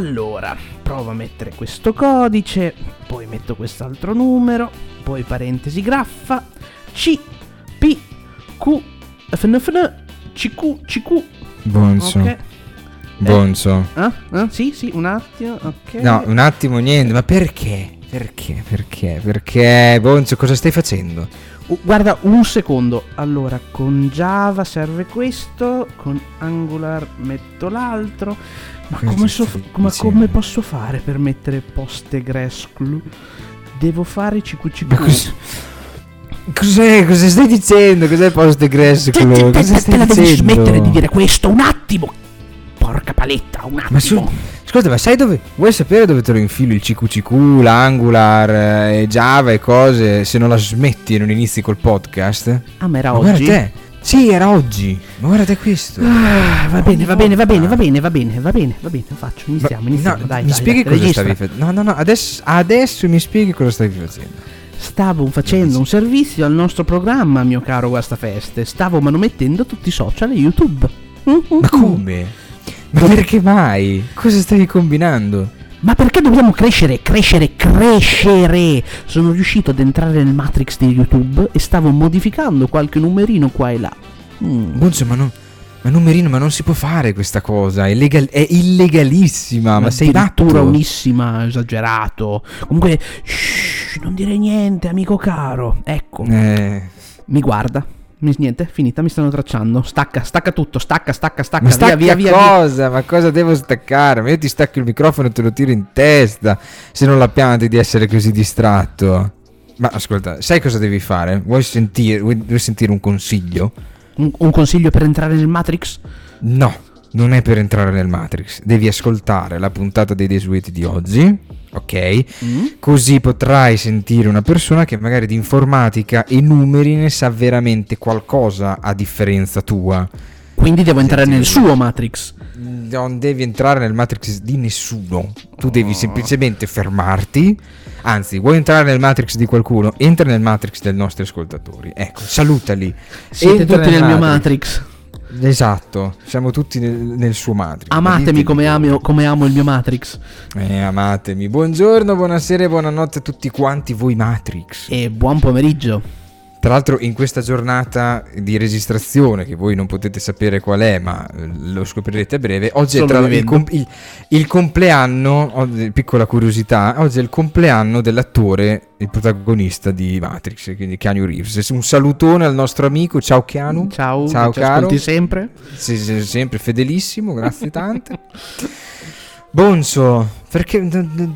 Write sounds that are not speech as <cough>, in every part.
Allora, provo a mettere questo codice, poi metto quest'altro numero, poi parentesi graffa, C, P, Q, FN, FN, CQ, CQ. Bonzo. Ok. Bonzo. Ah? Ah? Sì, sì, un attimo, ok. No, un attimo, niente. Ma perché? Perché? Perché? Perché? Bonzo, cosa stai facendo? Uh, guarda, un secondo. Allora, con Java serve questo, con Angular metto l'altro. Ma come, so- ma come posso fare per mettere PostgreSQL? Devo fare CQCQ. Cos- Cos'è? Cosa stai dicendo? Cos'è PostgreSQL? Te, te, te, la devi smettere di dire questo un attimo. Porca paletta, un attimo. Ma su- Ascolta, ma sai dove. Vuoi sapere dove te lo infilo il CQCQ, l'Angular, eh, Java e cose? Se non la smetti e non inizi col podcast? Ah, ma era Ma oggi? guarda te. Sì, era oggi. Ma guarda te questo. Ah, va bene, va bene, va bene, va bene, va bene, va bene, va bene, faccio, iniziamo, iniziamo, no, dai, mi dai, spieghi dai, cosa registra. stavi facendo? No, no, no, adesso, adesso mi spieghi cosa stavi facendo. Stavo facendo un servizio al nostro programma, mio caro Guastafeste. Stavo manomettendo tutti i social e YouTube. Ma come? Ma perché mai? Cosa stavi combinando? Ma perché dobbiamo crescere, crescere, crescere? Sono riuscito ad entrare nel Matrix di YouTube e stavo modificando qualche numerino qua e là. Mm. Bonzo, ma non. Ma numerino, ma non si può fare questa cosa. È, legal- è illegalissima. Ma sei matto. Addirittura unissima, esagerato. Comunque, shh, non dire niente, amico caro. Ecco, Eh. mi guarda. Mi- Niente, finita, mi stanno tracciando. Stacca, stacca tutto, stacca, stacca, stacca. Ma via, stacca via, via, via. cosa? Ma cosa devo staccare? Ma io ti stacco il microfono e te lo tiro in testa. Se non la pianti di essere così distratto. Ma ascolta, sai cosa devi fare? Vuoi sentire, vuoi, vuoi sentire un consiglio? Un, un consiglio per entrare nel Matrix? No, non è per entrare nel Matrix. Devi ascoltare la puntata dei Desueti di oggi. Ok? Mm? Così potrai sentire una persona che magari di informatica e numeri ne sa veramente qualcosa a differenza tua. Quindi devo entrare Senti, nel suo Matrix. Non devi entrare nel Matrix di nessuno. Tu Oh. devi semplicemente fermarti. Anzi, vuoi entrare nel Matrix di qualcuno? Entra nel Matrix dei nostri ascoltatori. Ecco, salutali. Siete Entra tutti nel mio Matrix. Esatto, siamo tutti nel, nel suo Matrix. Amatemi come, amo, come amo il mio Matrix. Eh, amatemi. Buongiorno, buonasera e buonanotte a tutti quanti voi Matrix. E buon pomeriggio. Tra l'altro in questa giornata di registrazione, che voi non potete sapere qual è, ma lo scoprirete a breve, oggi Solo è tra il, com- il- il compleanno, piccola curiosità, oggi è il compleanno dell'attore, il protagonista di Matrix, quindi Keanu Reeves. Un salutone al nostro amico, ciao Keanu. Ciao, Ciao, ci caro. sempre? Sei sempre fedelissimo, grazie tante. <laughs> Bonzo, perché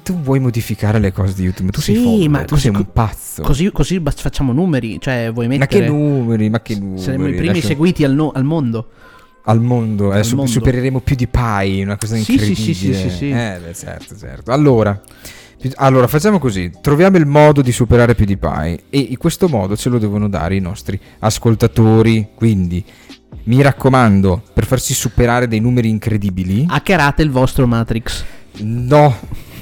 tu vuoi modificare le cose di YouTube? Tu sei Sì, folle, ma tu così- sei un pazzo. Così, così facciamo numeri. Cioè, vuoi ma mettere... che numeri, ma che numeri. Saremo i primi lascia- seguiti al, no- al mondo. al mondo, eh, Al su- mondo. supereremo più di Pai, una cosa Sì, sì, incredibile. sì, sì, sì, sì. Eh, beh, certo, certo. Allora, allora, facciamo così, troviamo il modo di superare più di Pai e in questo modo ce lo devono dare i nostri ascoltatori, quindi mi raccomando, per farsi superare dei numeri incredibili, Hackerate il vostro Matrix. no,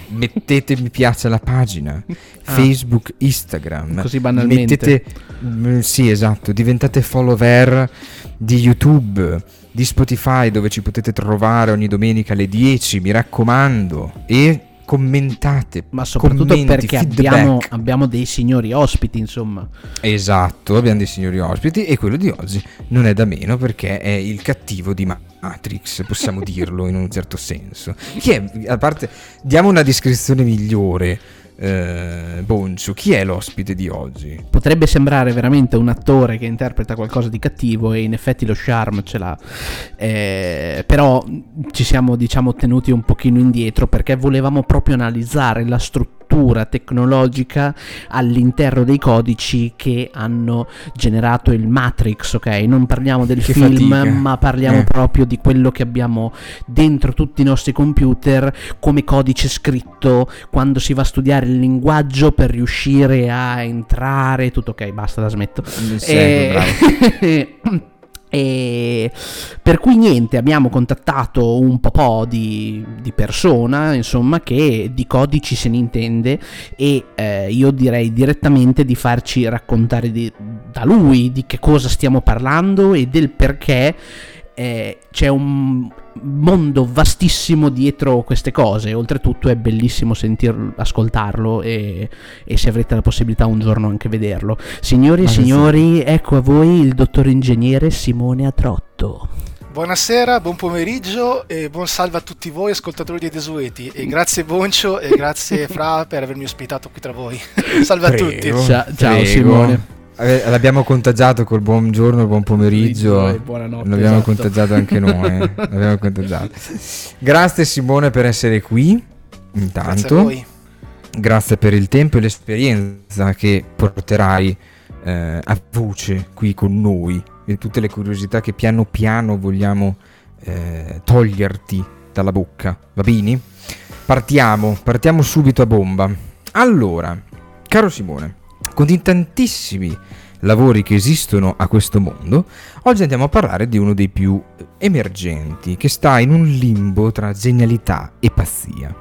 mettete mi piace alla pagina, <laughs> Ah. Facebook, Instagram, Così banalmente. mettete, mm, sì esatto, diventate follower di YouTube, di Spotify dove ci potete trovare ogni domenica alle 10, mi raccomando, e commentate. Ma soprattutto commenti, perché abbiamo, abbiamo dei signori ospiti, insomma. Esatto, abbiamo dei signori ospiti e quello di oggi non è da meno perché è il cattivo di Matrix, possiamo <laughs> dirlo in un certo senso. Chi è, a parte, diamo una descrizione migliore, eh, Boncio, chi è l'ospite di oggi? Potrebbe sembrare veramente un attore che interpreta qualcosa di cattivo e in effetti lo charme ce l'ha. Eh, però ci siamo, diciamo, tenuti un pochino indietro perché volevamo proprio analizzare la struttura tecnologica all'interno dei codici che hanno generato il Matrix, ok? Non parliamo del Che film, fatica. ma parliamo Eh. proprio di quello che abbiamo dentro tutti i nostri computer come codice scritto quando si va a studiare il linguaggio per riuscire a entrare. Tutto ok, basta, la smetto. Eh, bravo. <laughs> E per cui niente, abbiamo contattato un po' di, di persona, insomma, che di codici se ne intende e eh, io direi direttamente di farci raccontare di- da lui di che cosa stiamo parlando e del perché eh, c'è un mondo vastissimo dietro queste cose. Oltretutto è bellissimo sentirlo, ascoltarlo e, e, se avrete la possibilità un giorno anche vederlo. Signori e signori, sì. ecco a voi il dottor ingegnere Simone Atrotto. Buonasera, buon pomeriggio e buon salve a tutti voi ascoltatori di Desueti e grazie Boncio e grazie Fra per avermi ospitato qui tra voi. <laughs> salve Prego. a tutti. Ciao, ciao Simone. L'abbiamo contagiato col buon giorno, il buon pomeriggio. Buonanotte. L'abbiamo esatto. contagiato anche noi. Eh. L'abbiamo contagiato. Grazie Simone per essere qui. Intanto. Grazie, Grazie per il tempo e l'esperienza che porterai eh, a voce qui con noi e tutte le curiosità che piano piano vogliamo eh, toglierti dalla bocca. Va bene? Partiamo, partiamo subito a bomba. Allora, caro Simone, con i tantissimi lavori che esistono a questo mondo, oggi andiamo a parlare di uno dei più emergenti, che sta in un limbo tra genialità e pazzia.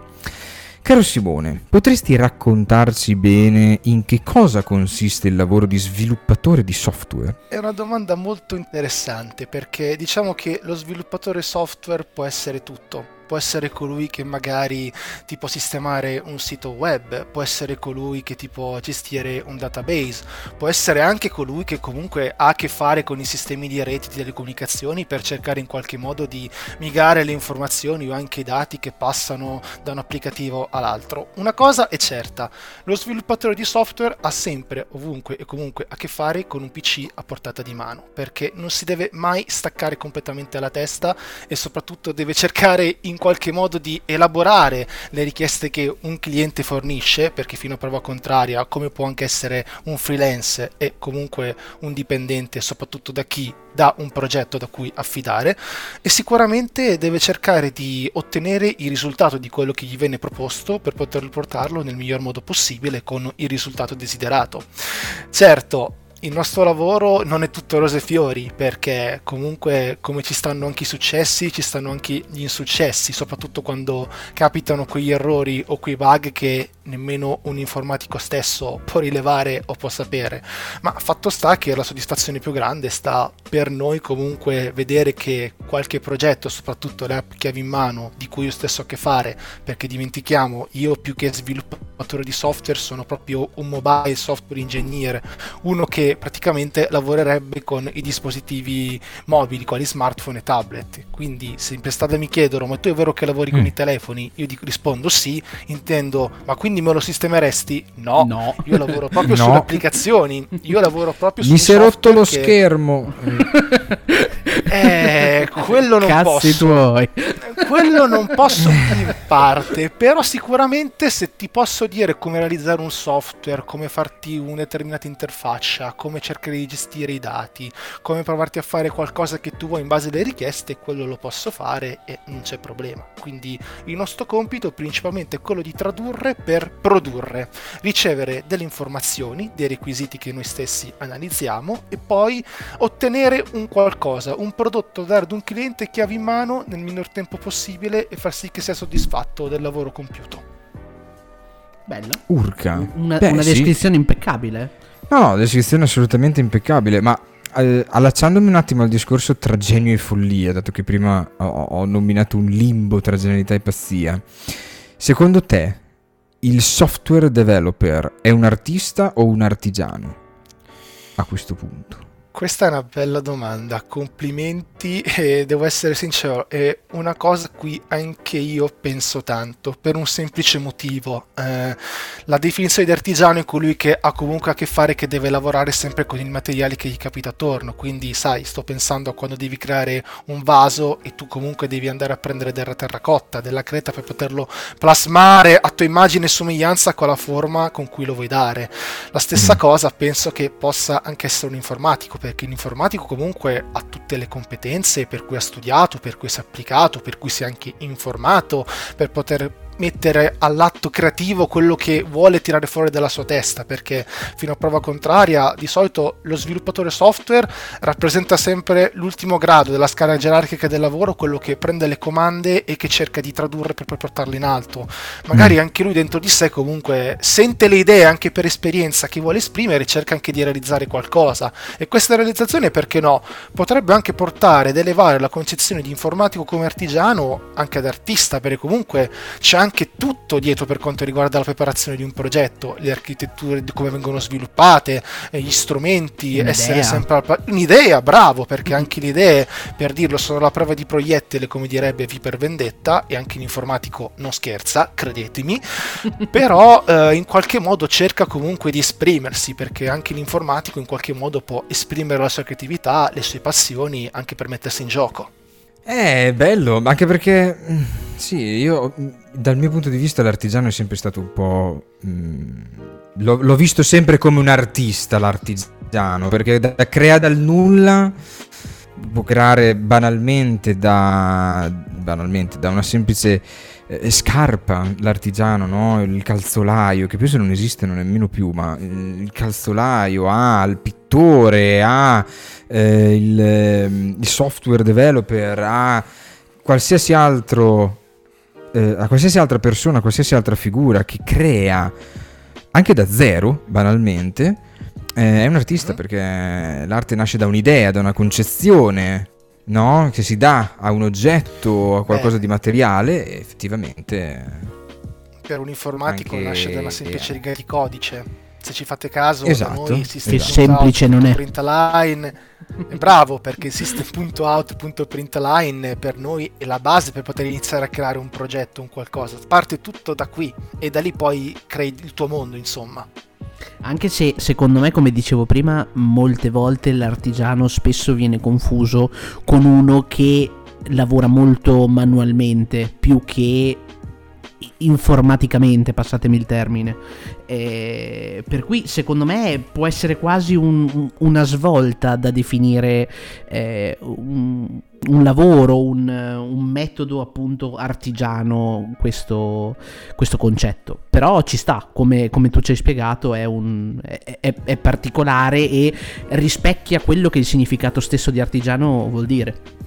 Caro Simone, potresti raccontarci bene in che cosa consiste il lavoro di sviluppatore di software? È una domanda molto interessante perché diciamo che lo sviluppatore software può essere tutto può essere colui che magari ti può sistemare un sito web, può essere colui che ti può gestire un database, può essere anche colui che comunque ha a che fare con i sistemi di reti di telecomunicazioni per cercare in qualche modo di migrare le informazioni o anche i dati che passano da un applicativo all'altro. Una cosa è certa, lo sviluppatore di software ha sempre, ovunque e comunque a che fare con un PC a portata di mano, perché non si deve mai staccare completamente la testa e soprattutto deve cercare in qualche modo di elaborare le richieste che un cliente fornisce, perché fino a prova contraria, come può anche essere un freelance e comunque un dipendente, soprattutto da chi dà un progetto da cui affidare, e sicuramente deve cercare di ottenere il risultato di quello che gli viene proposto per poterlo portarlo nel miglior modo possibile con il risultato desiderato. Certo, il nostro lavoro non è tutto rose e fiori perché comunque come ci stanno anche i successi ci stanno anche gli insuccessi soprattutto quando capitano quegli errori o quei bug che nemmeno un informatico stesso può rilevare o può sapere. Ma fatto sta che la soddisfazione più grande sta per noi comunque vedere che qualche progetto soprattutto le app chiave in mano di cui io stesso ho a che fare perché dimentichiamo io più che sviluppatore di software sono proprio un mobile software engineer uno che praticamente lavorerebbe con i dispositivi mobili, quali smartphone e tablet. Quindi se in strada mi chiedono, ma tu è vero che lavori mm. con i telefoni? Io dico, rispondo sì, intendo, ma quindi me lo sistemeresti? No, no. io lavoro proprio <laughs> no. sulle applicazioni, io lavoro proprio su... Mi si è rotto lo che... schermo. <laughs> eh, <laughs> quello non Cazzi posso. Tuoi. Quello non posso <laughs> in parte, però sicuramente se ti posso dire come realizzare un software, come farti una determinata interfaccia, come cercare di gestire i dati, come provarti a fare qualcosa che tu vuoi in base alle richieste, quello lo posso fare e non c'è problema. Quindi il nostro compito principalmente è quello di tradurre per produrre, ricevere delle informazioni, dei requisiti che noi stessi analizziamo e poi ottenere un qualcosa, un prodotto da dare ad un cliente chiave in mano nel minor tempo possibile e far sì che sia soddisfatto del lavoro compiuto. Bello. Urca. Una, Beh, una descrizione sì. impeccabile. No, no, descrizione assolutamente impeccabile, ma eh, allacciandomi un attimo al discorso tra genio e follia, dato che prima ho, ho nominato un limbo tra genialità e pazzia, secondo te il software developer è un artista o un artigiano a questo punto? Questa è una bella domanda, complimenti e devo essere sincero, è una cosa a cui anche io penso tanto, per un semplice motivo. Eh, la definizione di artigiano è colui che ha comunque a che fare, che deve lavorare sempre con i materiali che gli capita attorno, quindi sai, sto pensando a quando devi creare un vaso e tu comunque devi andare a prendere della terracotta, della creta per poterlo plasmare a tua immagine e somiglianza con la forma con cui lo vuoi dare. La stessa mm. cosa penso che possa anche essere un informatico perché l'informatico comunque ha tutte le competenze per cui ha studiato, per cui si è applicato, per cui si è anche informato, per poter mettere all'atto creativo quello che vuole tirare fuori dalla sua testa, perché fino a prova contraria di solito lo sviluppatore software rappresenta sempre l'ultimo grado della scala gerarchica del lavoro, quello che prende le comande e che cerca di tradurre per poi portarle in alto. Magari mm. anche lui dentro di sé comunque sente le idee anche per esperienza che vuole esprimere e cerca anche di realizzare qualcosa. E questa realizzazione, perché no, potrebbe anche portare ed elevare la concezione di informatico come artigiano anche ad artista, perché comunque c'è anche tutto dietro per quanto riguarda la preparazione di un progetto, le architetture di come vengono sviluppate, eh, gli strumenti, un'idea. essere sempre al pa- un'idea, bravo, perché anche le idee, per dirlo, sono la prova di proiettile, come direbbe V per Vendetta, e anche l'informatico non scherza, credetemi, <laughs> però eh, in qualche modo cerca comunque di esprimersi, perché anche l'informatico in qualche modo può esprimere la sua creatività, le sue passioni, anche per mettersi in gioco. È bello, anche perché mm, sì, io mm, dal mio punto di vista l'artigiano è sempre stato un po'... Mm, l'ho, l'ho, visto sempre come un artista l'artigiano, perché da, da crea dal nulla può creare banalmente da, banalmente da una semplice eh, scarpa l'artigiano, no? il calzolaio, che penso non esistono nemmeno più, ma il calzolaio ha il pittore, ha eh, il, ehm, il, software developer, a qualsiasi altro, eh, a qualsiasi altra persona, a qualsiasi altra figura che crea anche da zero, banalmente, eh, è un artista mm. perché l'arte nasce da un'idea, da una concezione, no? Che si dà a un oggetto, a qualcosa di materiale, effettivamente. Per un informatico nasce da una semplice riga di codice se ci fate caso, esatto, noi System. Che semplice non è. Printline è bravo perché system.out.println per noi è la base per poter iniziare a creare un progetto, un qualcosa. Parte tutto da qui e da lì poi crei il tuo mondo, insomma. Anche se secondo me, come dicevo prima, molte volte l'artigiano spesso viene confuso con uno che lavora molto manualmente più che informaticamente, passatemi il termine. Eh, per cui secondo me può essere quasi un, una svolta da definire eh, un, un, lavoro, un, un, metodo appunto artigiano questo, questo concetto. Però ci sta, come, come tu ci hai spiegato, è, è, è particolare e rispecchia quello che il significato stesso di artigiano vuol dire.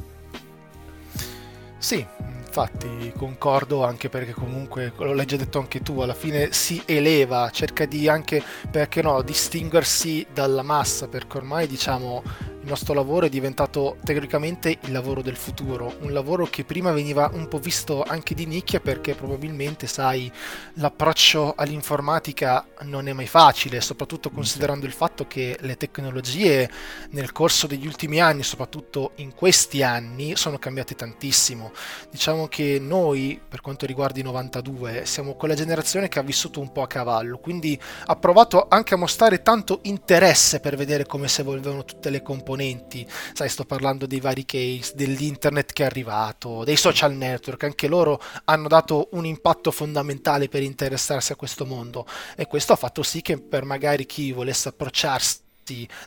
Sì, infatti concordo anche perché comunque, l'hai già detto anche tu, alla fine si eleva, cerca di anche, perché no, distinguersi dalla massa, perché ormai diciamo il nostro lavoro è diventato teoricamente il lavoro del futuro, un lavoro che prima veniva un po' visto anche di nicchia perché probabilmente, sai, l'approccio all'informatica non è mai facile, soprattutto considerando il fatto che le tecnologie nel corso degli ultimi anni, soprattutto in questi anni, sono cambiate tantissimo. Diciamo che noi, per quanto riguarda i 92, siamo quella generazione che ha vissuto un po' a cavallo, quindi ha provato anche a mostrare tanto interesse per vedere come si evolvevano tutte le componenti componenti, sai, sto parlando dei vari case, dell'internet che è arrivato, dei social network, anche loro hanno dato un impatto fondamentale per interessarsi a questo mondo e questo ha fatto sì che per magari chi volesse approcciarsi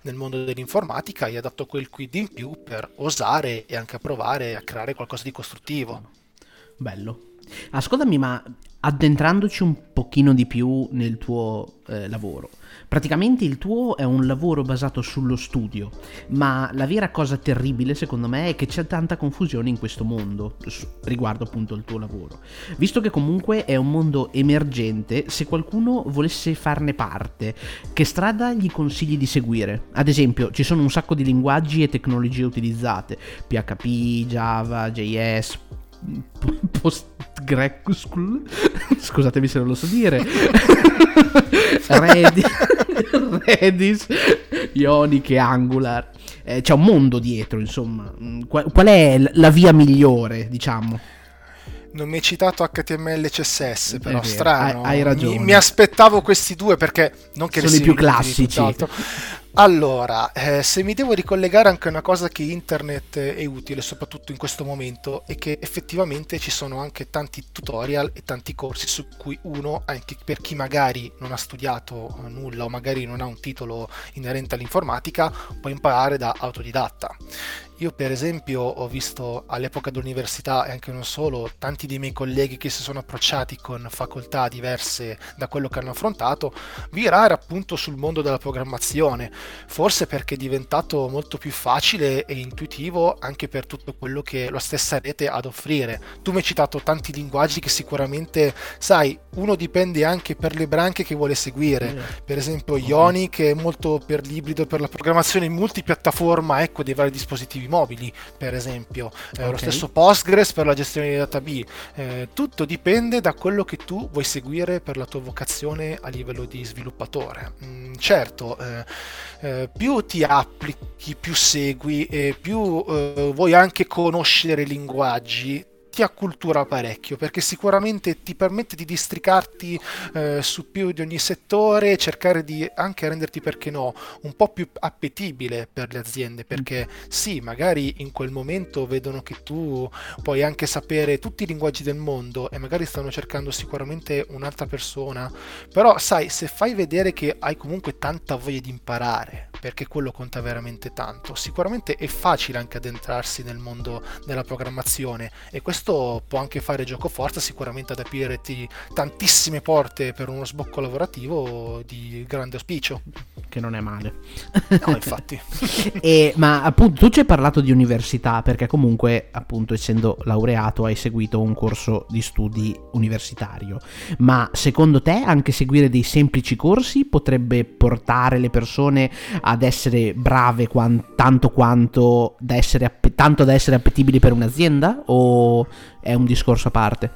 nel mondo dell'informatica gli ha dato quel quid in più per osare e anche provare a creare qualcosa di costruttivo. Bello. Ascoltami, ma addentrandoci un pochino di più nel tuo eh, lavoro, Praticamente il tuo è un lavoro basato sullo studio, ma la vera cosa terribile secondo me è che c'è tanta confusione in questo mondo riguardo appunto il tuo lavoro. Visto che comunque è un mondo emergente, se qualcuno volesse farne parte, che strada gli consigli di seguire? Ad esempio, ci sono un sacco di linguaggi e tecnologie utilizzate, PHP, Java, JS, PostgreSQL scusatemi se non lo so dire. <laughs> Redis, <laughs> Redis Ionic e Angular. Eh, c'è un mondo dietro insomma. Mm, qual, qual è la via migliore diciamo? Non mi hai citato HTML e CSS, però strano. Hai, hai ragione. Mi, mi, aspettavo questi due perché non che sono i più classici. Allora, eh, se mi devo ricollegare anche a una cosa che internet è utile, soprattutto in questo momento, è che effettivamente ci sono anche tanti tutorial e tanti corsi su cui uno, anche per chi magari non ha studiato nulla o magari non ha un titolo inerente all'informatica, può imparare da autodidatta. Io per esempio ho visto all'epoca dell'università e anche non solo tanti dei miei colleghi che si sono approcciati con facoltà diverse da quello che hanno affrontato virare appunto sul mondo della programmazione, forse perché è diventato molto più facile e intuitivo anche per tutto quello che la stessa rete ha ad offrire. Tu mi hai citato tanti linguaggi che sicuramente, sai, uno dipende anche per le branche che vuole seguire, per esempio Ioni che è molto per l'ibrido per la programmazione multipiattaforma, ecco, dei vari dispositivi mobili, per esempio, eh, okay. lo stesso Postgres per la gestione dei database. Eh, tutto dipende da quello che tu vuoi seguire per la tua vocazione a livello di sviluppatore. Mm, certo, eh, eh più ti applichi, più segui e più eh, vuoi anche conoscere i linguaggi, ti accultura parecchio perché sicuramente ti permette di districarti eh, su più di ogni settore cercare di anche renderti perché no un po' più appetibile per le aziende perché sì magari in quel momento vedono che tu puoi anche sapere tutti i linguaggi del mondo e magari stanno cercando sicuramente un'altra persona però sai se fai vedere che hai comunque tanta voglia di imparare perché quello conta veramente tanto sicuramente è facile anche addentrarsi nel mondo della programmazione e questo questo può anche fare gioco forza sicuramente ad aprirti tantissime porte per uno sbocco lavorativo di grande auspicio. Che non è male. No, infatti. <laughs> e, ma appunto tu ci hai parlato di università perché comunque appunto essendo laureato hai seguito un corso di studi universitario. Ma secondo te anche seguire dei semplici corsi potrebbe portare le persone ad essere brave quant- tanto quanto da essere, app- tanto da essere appetibili per un'azienda? O è un discorso a parte?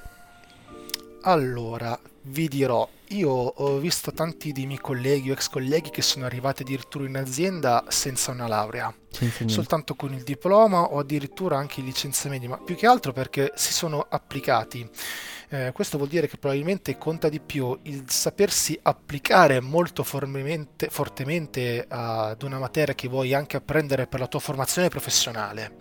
Allora, vi dirò, io ho visto tanti dei miei colleghi o ex colleghi che sono arrivati addirittura in azienda senza una laurea, soltanto con il diploma o addirittura anche i licenziamenti, ma più che altro perché si sono applicati eh, questo vuol dire che probabilmente conta di più il sapersi applicare molto fortemente, ad una materia che vuoi anche apprendere per la tua formazione professionale.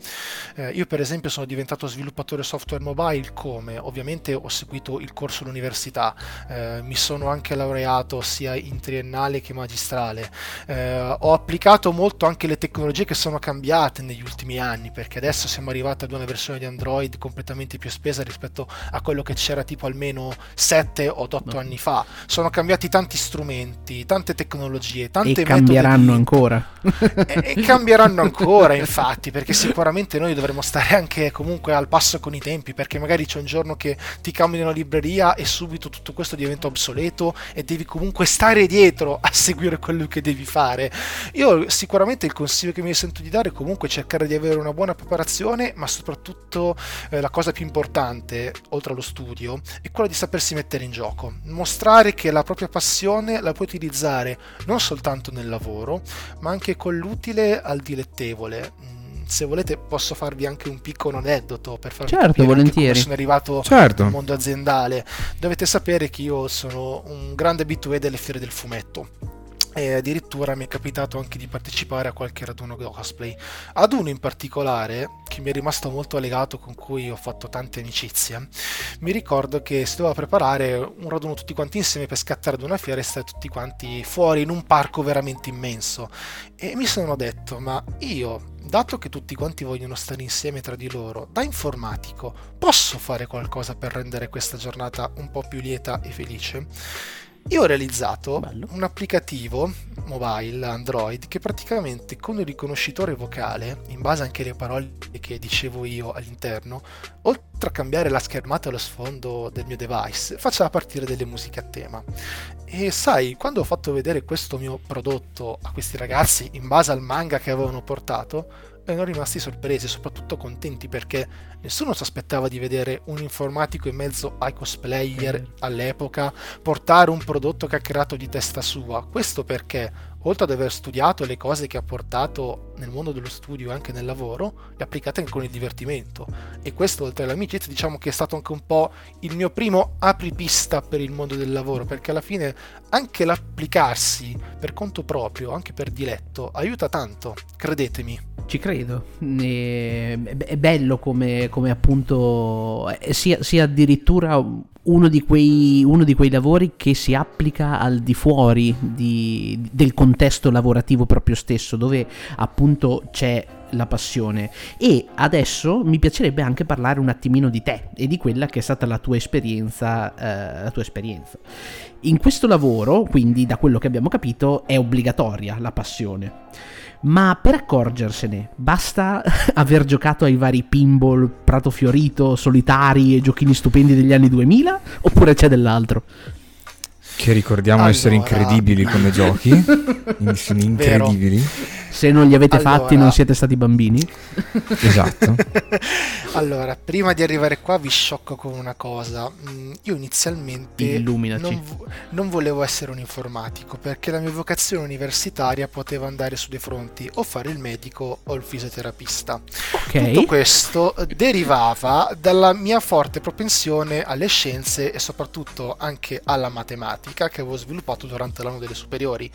Eh, io per esempio sono diventato sviluppatore software mobile come? Ovviamente ho seguito il corso all'università, eh, mi sono anche laureato sia in triennale che magistrale, eh, ho applicato molto anche le tecnologie che sono cambiate negli ultimi anni perché adesso siamo arrivati ad una versione di Android completamente più spesa rispetto a quello che c'era era tipo almeno 7 o 8 no. anni fa. Sono cambiati tanti strumenti, tante tecnologie, tante e cambieranno ancora. e, e cambieranno ancora, infatti, perché sicuramente noi dovremo stare anche comunque al passo con i tempi, perché magari c'è un giorno che ti cambiano la libreria e subito tutto questo diventa obsoleto e devi comunque stare dietro a seguire quello che devi fare. Io sicuramente il consiglio che mi sento di dare è comunque cercare di avere una buona preparazione, ma soprattutto eh, la cosa più importante, oltre allo studio, meglio è quello di sapersi mettere in gioco, mostrare che la propria passione la puoi utilizzare non soltanto nel lavoro, ma anche con l'utile al dilettevole mm, se volete posso farvi anche un piccolo aneddoto per farvi certo, capire volentieri. sono arrivato certo. nel mondo aziendale. Dovete sapere che io sono un grande abitué delle fiere del fumetto e addirittura mi è capitato anche di partecipare a qualche raduno cosplay. Ad uno in particolare, che mi è rimasto molto legato, con cui ho fatto tante amicizie, mi ricordo che si doveva preparare un raduno tutti quanti insieme per scattare ad una fiera e stare tutti quanti fuori in un parco veramente immenso. E mi sono detto, ma io, dato che tutti quanti vogliono stare insieme tra di loro, da informatico, posso fare qualcosa per rendere questa giornata un po' più lieta e felice? Io ho realizzato Bello. un applicativo mobile Android che praticamente con il riconoscitore vocale, in base anche alle parole che dicevo io all'interno, oltre a cambiare la schermata e lo sfondo del mio device, faceva partire delle musiche a tema. E sai, quando ho fatto vedere questo mio prodotto a questi ragazzi in base al manga che avevano portato, erano rimasti sorpresi e soprattutto contenti perché nessuno si aspettava di vedere un informatico in mezzo ai cosplayer all'epoca portare un prodotto che ha creato di testa sua. Questo perché oltre ad aver studiato le cose che ha portato nel mondo dello studio e anche nel lavoro, le applicate anche con il divertimento. E questo, oltre all'amicizia, diciamo che è stato anche un po' il mio primo apripista per il mondo del lavoro, perché alla fine anche l'applicarsi per conto proprio, anche per diletto, aiuta tanto, credetemi. Ci credo, è bello come, come appunto sia, sia addirittura uno di, quei, uno di, quei, lavori che si applica al di fuori di, del contesto lavorativo proprio stesso, dove appunto c'è la passione. E adesso mi piacerebbe anche parlare un attimino di te e di quella che è stata la tua esperienza. Eh, la tua esperienza. In questo lavoro, quindi da quello che abbiamo capito, è obbligatoria la passione ma per accorgersene basta <laughs> aver giocato ai vari pinball, Prato Fiorito, Solitari e giochini stupendi degli anni 2000 oppure c'è dell'altro? Che ricordiamo allora... essere incredibili come giochi, <laughs> sono incredibili. Vero. Se non li avete allora... fatti non siete stati bambini. <laughs> esatto. <laughs> allora, prima di arrivare qua vi sciocco con una cosa. Mm, io inizialmente non, non, volevo essere un informatico perché la mia vocazione universitaria poteva andare su due fronti, o fare il medico o il fisioterapista. Okay. Tutto questo derivava dalla mia forte propensione alle scienze e soprattutto anche alla matematica che avevo sviluppato durante l'anno delle superiori.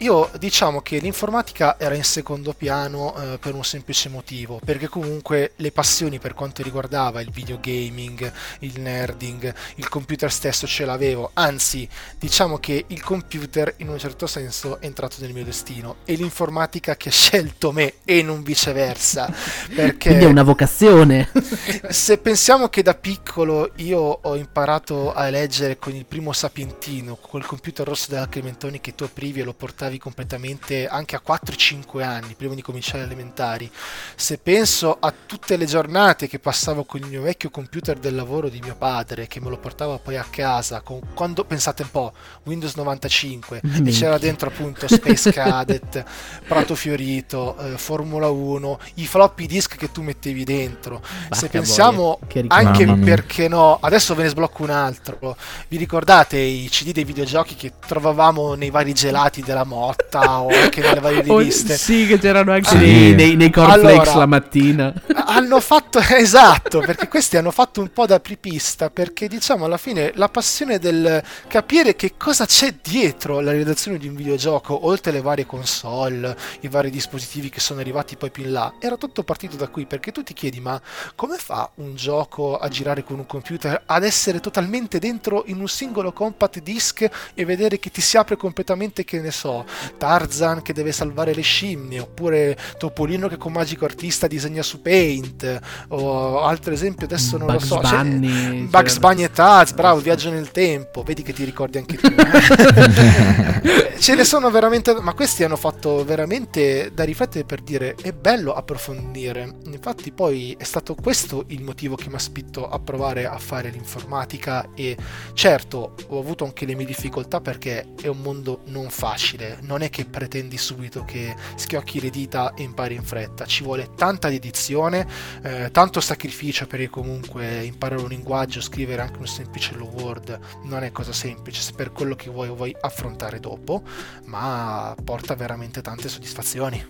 Io diciamo che l'informatica era in secondo piano eh, per un semplice motivo, perché comunque le passioni per quanto riguardava il videogaming, il nerding, il computer stesso ce l'avevo, anzi diciamo che il computer in un certo senso è entrato nel mio destino e l'informatica che ha scelto me e non viceversa. <laughs> Perché Quindi è una vocazione. <laughs> se pensiamo che da piccolo io ho imparato a leggere con il primo sapientino, col computer rosso della Clementoni che tu aprivi e lo portavi completamente anche a 4-5 5 anni prima di cominciare le elementari, se penso a tutte le giornate che passavo con il mio vecchio computer del lavoro di mio padre, che me lo portava poi a casa, con, quando pensate un po', Windows 95, e c'era dentro appunto Space Cadet, <laughs> Prato Fiorito, eh, Formula 1, i floppy disk che tu mettevi dentro. Bacca se pensiamo anche perché no, adesso ve ne sblocco un altro. Vi ricordate i CD dei videogiochi che trovavamo nei vari gelati della Motta o anche nelle varie <laughs> riviste? Esiste. Sì, che c'erano anche sì. nei, nei, nei cornflakes allora, la mattina. Hanno fatto, <laughs> esatto, perché questi hanno fatto un po' da apripista, perché diciamo alla fine la passione del capire che cosa c'è dietro la realizzazione di un videogioco, oltre le varie console, i vari dispositivi che sono arrivati poi più in là, era tutto partito da qui, perché tu ti chiedi ma come fa un gioco a girare con un computer ad essere totalmente dentro in un singolo compact disc e vedere che ti si apre completamente, che ne so, Tarzan che deve salvare le scimmie, oppure Topolino che con Magico Artista disegna su Paint, o altro esempio adesso non Bugs lo so. Bunny, Bugs cioè... Bunny e Taz, bravo, viaggio nel tempo, vedi che ti ricordi anche tu. <laughs> Ce ne sono veramente, ma questi hanno fatto veramente da riflettere per dire è bello approfondire. Infatti poi è stato questo il motivo che mi ha spinto a provare a fare l'informatica e certo ho avuto anche le mie difficoltà perché è un mondo non facile, non è che pretendi subito che schiocchi le dita e impari in fretta. Ci vuole tanta dedizione, eh, tanto sacrificio perché comunque imparare un linguaggio, scrivere anche un semplice hello word non è cosa semplice, se per quello che vuoi vuoi affrontare dopo, ma porta veramente tante soddisfazioni.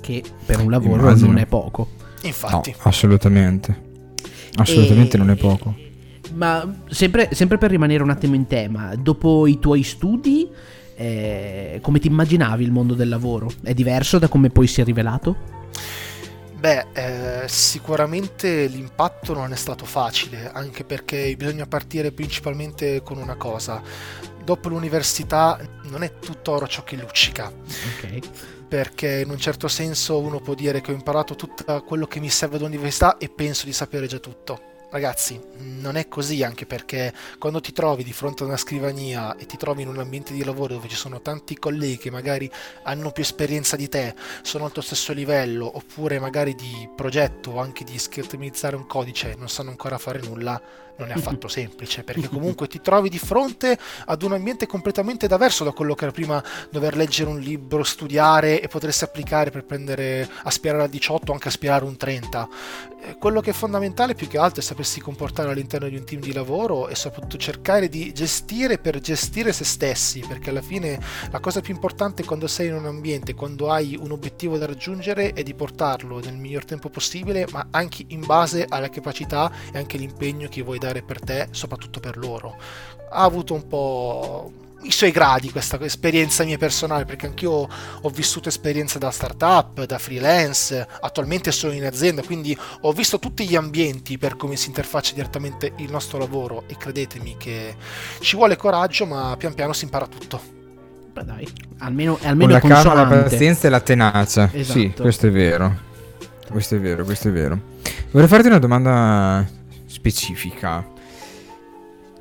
Che per un lavoro Immagino. non è poco. Infatti. No, assolutamente. Assolutamente e... non è poco. Ma sempre, sempre per rimanere un attimo in tema, dopo i tuoi studi eh, come ti immaginavi il mondo del lavoro? È diverso da come poi si è rivelato? Beh, eh, sicuramente l'impatto non è stato facile, anche perché bisogna partire principalmente con una cosa. Dopo l'università non è tutto oro ciò che luccica. Ok. Perché in un certo senso uno può dire che ho imparato tutto quello che mi serve all'università e penso di sapere già tutto ragazzi, non è così anche perché quando ti trovi di fronte a una scrivania e ti trovi in un ambiente di lavoro dove ci sono tanti colleghi che magari hanno più esperienza di te, sono al tuo stesso livello, oppure magari di progetto o anche di schermizzare un codice, non sanno ancora fare nulla, non è affatto semplice, perché comunque ti trovi di fronte ad un ambiente completamente diverso da quello che era prima dover leggere un libro, studiare e potersi applicare per prendere aspirare a 18 o anche aspirare un 30. Eh, quello che è fondamentale più che altro è sapersi comportare all'interno di un team di lavoro e soprattutto cercare di gestire per gestire se stessi, perché alla fine la cosa più importante quando sei in un ambiente, quando hai un obiettivo da raggiungere è di portarlo nel miglior tempo possibile, ma anche in base alla capacità e anche l'impegno che vuoi dare per te, soprattutto per loro. Ha avuto un po' i suoi gradi questa esperienza mia personale perché anch'io ho vissuto esperienze da startup, da freelance, attualmente sono in azienda quindi ho visto tutti gli ambienti per come si interfaccia direttamente il nostro lavoro e credetemi che ci vuole coraggio ma pian piano si impara tutto. Beh dai, almeno, almeno Con la calma, la pazienza e la tenacia. Esatto. Sì, questo è vero. Questo è vero, questo è vero. Vorrei farti una domanda specifica.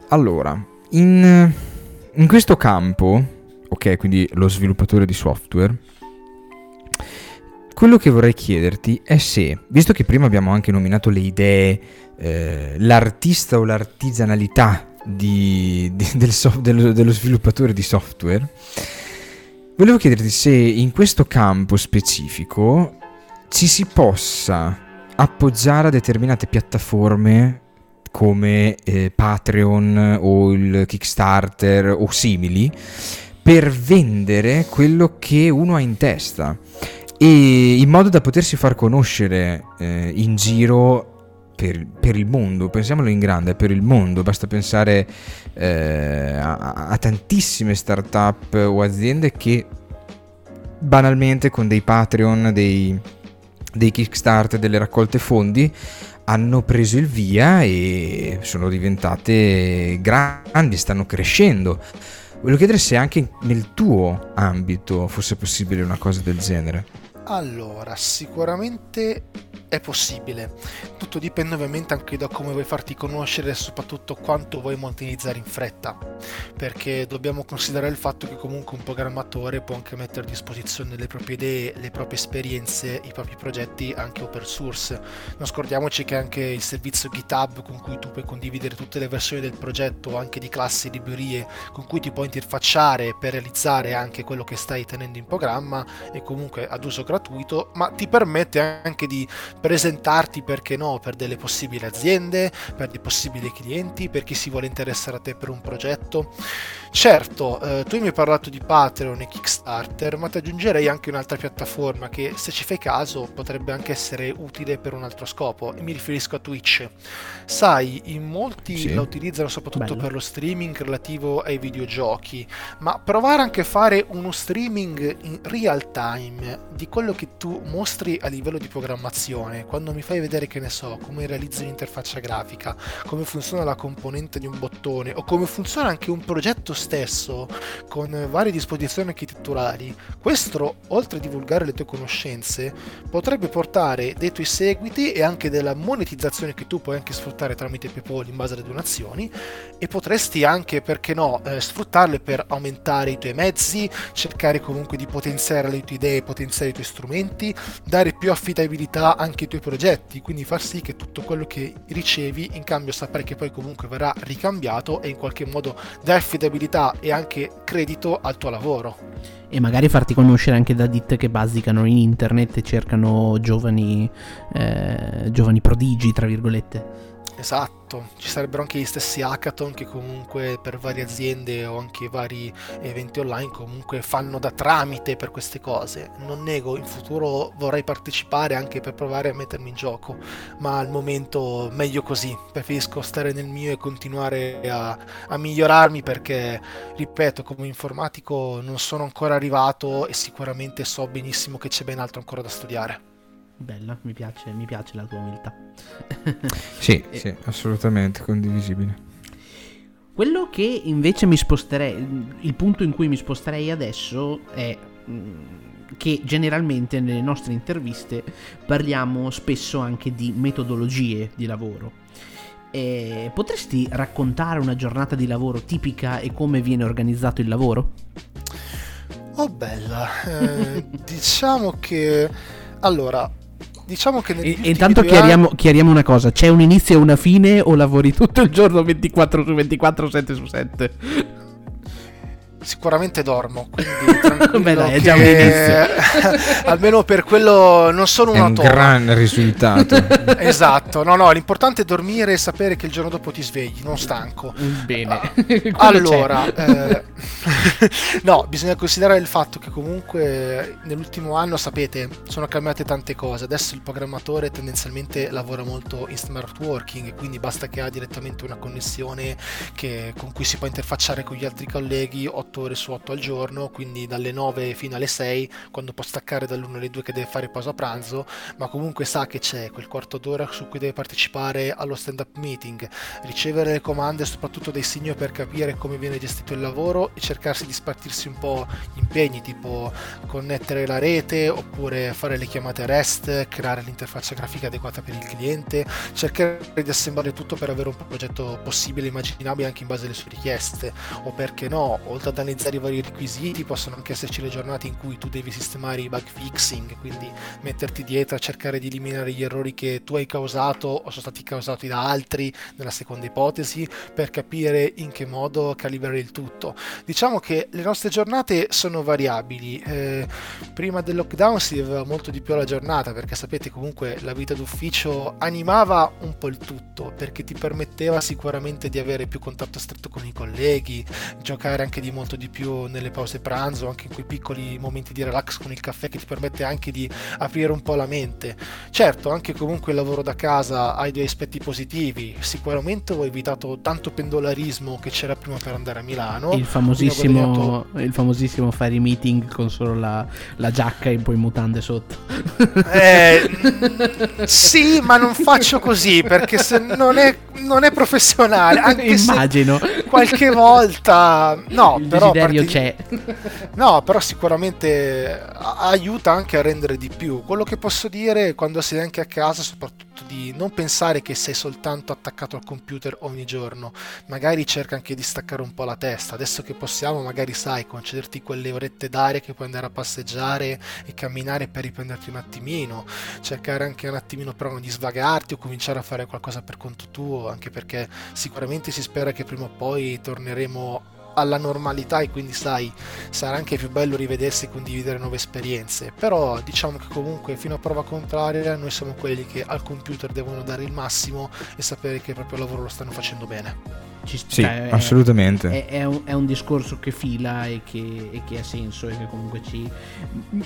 Allora, in, in questo campo, ok, quindi lo sviluppatore di software, quello che vorrei chiederti è se, visto che prima abbiamo anche nominato le idee, eh, l'artista o l'artigianalità di, di, del so, dello, dello sviluppatore di software, volevo chiederti se in questo campo specifico ci si possa appoggiare a determinate piattaforme come eh, Patreon o il Kickstarter o simili per vendere quello che uno ha in testa e in modo da potersi far conoscere eh, in giro per, per, il mondo, pensiamolo in grande, per il mondo, basta pensare eh, a, a tantissime start-up o aziende che banalmente con dei Patreon, dei, dei Kickstarter, delle raccolte fondi hanno preso il via e sono diventate grandi, stanno crescendo. Voglio chiedere se anche nel tuo ambito fosse possibile una cosa del genere. Allora, sicuramente è possibile. Tutto dipende ovviamente anche da come vuoi farti conoscere e soprattutto quanto vuoi monetizzare in fretta, perché dobbiamo considerare il fatto che comunque un programmatore può anche mettere a disposizione le proprie idee, le proprie esperienze, i propri progetti anche open source. Non scordiamoci che anche il servizio GitHub con cui tu puoi condividere tutte le versioni del progetto, anche di classi librerie con cui ti puoi interfacciare per realizzare anche quello che stai tenendo in programma è comunque ad uso gratuito, ma ti permette anche di presentarti perché no per delle possibili aziende, per dei possibili clienti, per chi si vuole interessare a te per un progetto. Certo, eh, tu mi hai parlato di Patreon e Kickstarter, ma ti aggiungerei anche un'altra piattaforma che se ci fai caso potrebbe anche essere utile per un altro scopo e mi riferisco a Twitch. Sai, in molti sì. la utilizzano soprattutto Bello. per lo streaming relativo ai videogiochi, ma provare anche a fare uno streaming in real time di quello che tu mostri a livello di programmazione, quando mi fai vedere che ne so, come realizzi un'interfaccia grafica, come funziona la componente di un bottone o come funziona anche un progetto stesso con varie disposizioni architetturali, questo oltre a divulgare le tue conoscenze potrebbe portare dei tuoi seguiti e anche della monetizzazione che tu puoi anche sfruttare tramite PayPal in base alle donazioni e potresti anche, perché no, eh, sfruttarle per aumentare i tuoi mezzi, cercare comunque di potenziare le tue idee, potenziare i tuoi strumenti, dare più affidabilità anche ai tuoi progetti, quindi far sì che tutto quello che ricevi in cambio saprai che poi comunque verrà ricambiato e in qualche modo dai affidabilità e anche credito al tuo lavoro. E magari farti conoscere anche da ditte che basicano in internet e cercano giovani, eh, giovani prodigi, tra virgolette. Esatto, ci sarebbero anche gli stessi hackathon che comunque per varie aziende o anche vari eventi online comunque fanno da tramite per queste cose. Non nego, in futuro vorrei partecipare anche per provare a mettermi in gioco, ma al momento meglio così, preferisco stare nel mio e continuare a, a migliorarmi perché, ripeto, come informatico non sono ancora arrivato e sicuramente so benissimo che c'è ben altro ancora da studiare. Bella, mi piace, mi piace la tua umiltà. sì, <laughs> e... sì, assolutamente condivisibile. Quello che invece mi sposterei, il punto in cui mi sposterei adesso è mm, che generalmente nelle nostre interviste parliamo spesso anche di metodologie di lavoro eh, potresti raccontare una giornata di lavoro tipica e come viene organizzato il lavoro? Oh bella, eh, <laughs> diciamo che allora diciamo che e, intanto chiariamo, anni... chiariamo, una cosa: c'è un inizio e una fine o lavori tutto il giorno 24 su 24, 7 su 7? Sicuramente dormo, quindi <laughs> Beh, dai, è già un inizio. <laughs> almeno per quello non sono un È un gran risultato. <laughs> esatto, no, no, l'importante è dormire e sapere che il giorno dopo ti svegli, non stanco. Bene. allora, eh, no, bisogna considerare il fatto che comunque nell'ultimo anno, sapete, sono cambiate tante cose. Adesso il programmatore tendenzialmente lavora molto in smart working, quindi basta che ha direttamente una connessione che, con cui si può interfacciare con gli altri colleghi 8 ore su 8 al giorno, quindi dalle 9 fino alle 6, quando può staccare dall'1 alle 2 che deve fare pausa pranzo, ma comunque sa che c'è quel quarto d'ora su cui deve partecipare allo stand-up meeting, ricevere le comande soprattutto dei signori per capire come viene gestito il lavoro e cercarsi di spartirsi un po' gli impegni, tipo connettere la rete oppure fare le chiamate REST, creare l'interfaccia grafica adeguata per il cliente, cercare di assemblare tutto per avere un progetto possibile, immaginabile anche in base alle sue richieste, o perché no, oltre ad analizzare i vari requisiti possono anche esserci le giornate in cui tu devi sistemare i bug fixing, quindi metterti dietro a cercare di eliminare gli errori che tu hai causato o sono stati causati da altri nella seconda ipotesi per capire in che modo calibrare il tutto. Diciamo che le nostre giornate sono variabili. Eh, prima del lockdown si viveva molto di più la giornata perché sapete comunque la vita d'ufficio animava un po' il tutto perché ti permetteva sicuramente di avere più contatto stretto con i colleghi, giocare anche di molto molto di più nelle pause pranzo, anche in quei piccoli momenti di relax con il caffè che ti permette anche di aprire un po' la mente. Certo, anche comunque il lavoro da casa ha i due aspetti positivi. Sicuramente ho evitato tanto pendolarismo che c'era prima per andare a Milano. Il famosissimo, il famosissimo fare i meeting con solo la, la giacca e poi mutande sotto. Eh, <laughs> sì, ma non faccio così perché se non è, non è professionale. Anche Immagino. qualche volta... No, il desiderio c'è. <laughs> No, però sicuramente aiuta anche a rendere di più. Quello che posso dire quando sei anche a casa, soprattutto di non pensare che sei soltanto attaccato al computer ogni giorno, magari cerca anche di staccare un po' la testa. Adesso che possiamo, magari sai, concederti quelle orette d'aria che puoi andare a passeggiare e camminare per riprenderti un attimino, cercare anche un attimino però di svagarti o cominciare a fare qualcosa per conto tuo, anche perché sicuramente si spera che prima o poi torneremo alla normalità e quindi sai sarà anche più bello rivedersi e condividere nuove esperienze. Però diciamo che comunque fino a prova contraria noi siamo quelli che al computer devono dare il massimo e sapere che il proprio lavoro lo stanno facendo bene ci, sì, cioè, assolutamente. È, è, un, è, un, discorso che fila e che, e che, ha senso e che comunque ci...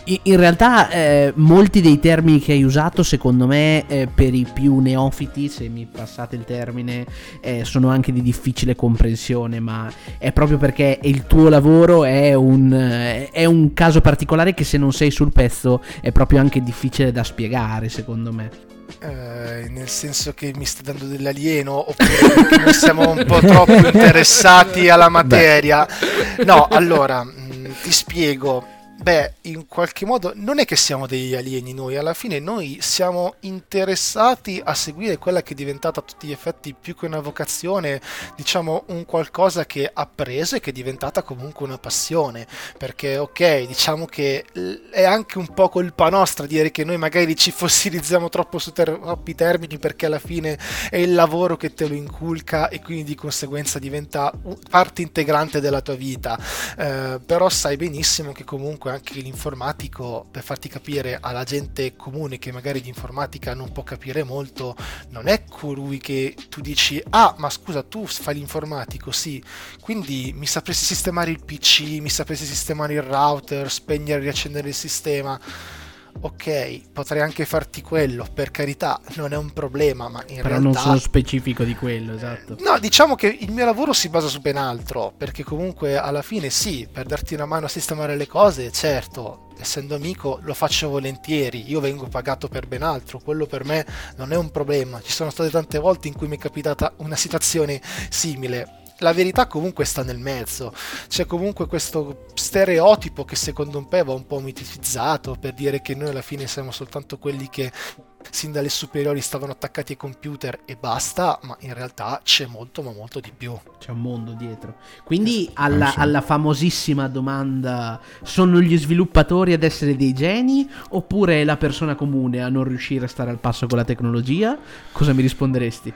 In realtà eh, molti dei termini che hai usato, secondo me, eh, per i più neofiti, se mi passate il termine, eh, sono anche di difficile comprensione, ma è proprio perché il tuo lavoro è un, è un caso particolare che se non sei sul pezzo è proprio anche difficile da spiegare, secondo me. Eh, nel senso che mi stai dando dell'alieno oppure noi siamo un po' troppo interessati alla materia. No, allora mh, mm, ti spiego Beh, in qualche modo non è che siamo degli alieni noi, alla fine noi siamo interessati a seguire quella che è diventata a tutti gli effetti più che una vocazione, diciamo un qualcosa che ha preso e che è diventata comunque una passione, perché ok, diciamo che è anche un po' colpa nostra dire che noi magari ci fossilizziamo troppo su ter- troppi termini perché alla fine è il lavoro che te lo inculca e quindi di conseguenza diventa parte integrante della tua vita, eh, però sai benissimo che comunque comunque anche l'informatico, per farti capire alla gente comune che magari di informatica non può capire molto, non è colui che tu dici, ah ma scusa tu fai l'informatico, sì, quindi mi sapresti sistemare il PC, mi sapresti sistemare il router, spegnere e riaccendere il sistema ok, potrei anche farti quello, per carità, non è un problema, ma in Però realtà... non sono specifico di quello, esatto. No, diciamo che il mio lavoro si basa su ben altro, perché comunque alla fine sì, per darti una mano a sistemare le cose, certo, essendo amico lo faccio volentieri, io vengo pagato per ben altro, quello per me non è un problema, ci sono state tante volte in cui mi è capitata una situazione simile la verità comunque sta nel mezzo. C'è comunque questo stereotipo che secondo me va un po' mitizzato per dire che noi alla fine siamo soltanto quelli che sin dalle superiori stavano attaccati ai computer e basta, ma in realtà c'è molto ma molto di più. C'è un mondo dietro. Quindi alla, alla famosissima domanda, sono gli sviluppatori ad essere dei geni oppure è la persona comune a non riuscire a stare al passo con la tecnologia? Cosa mi risponderesti?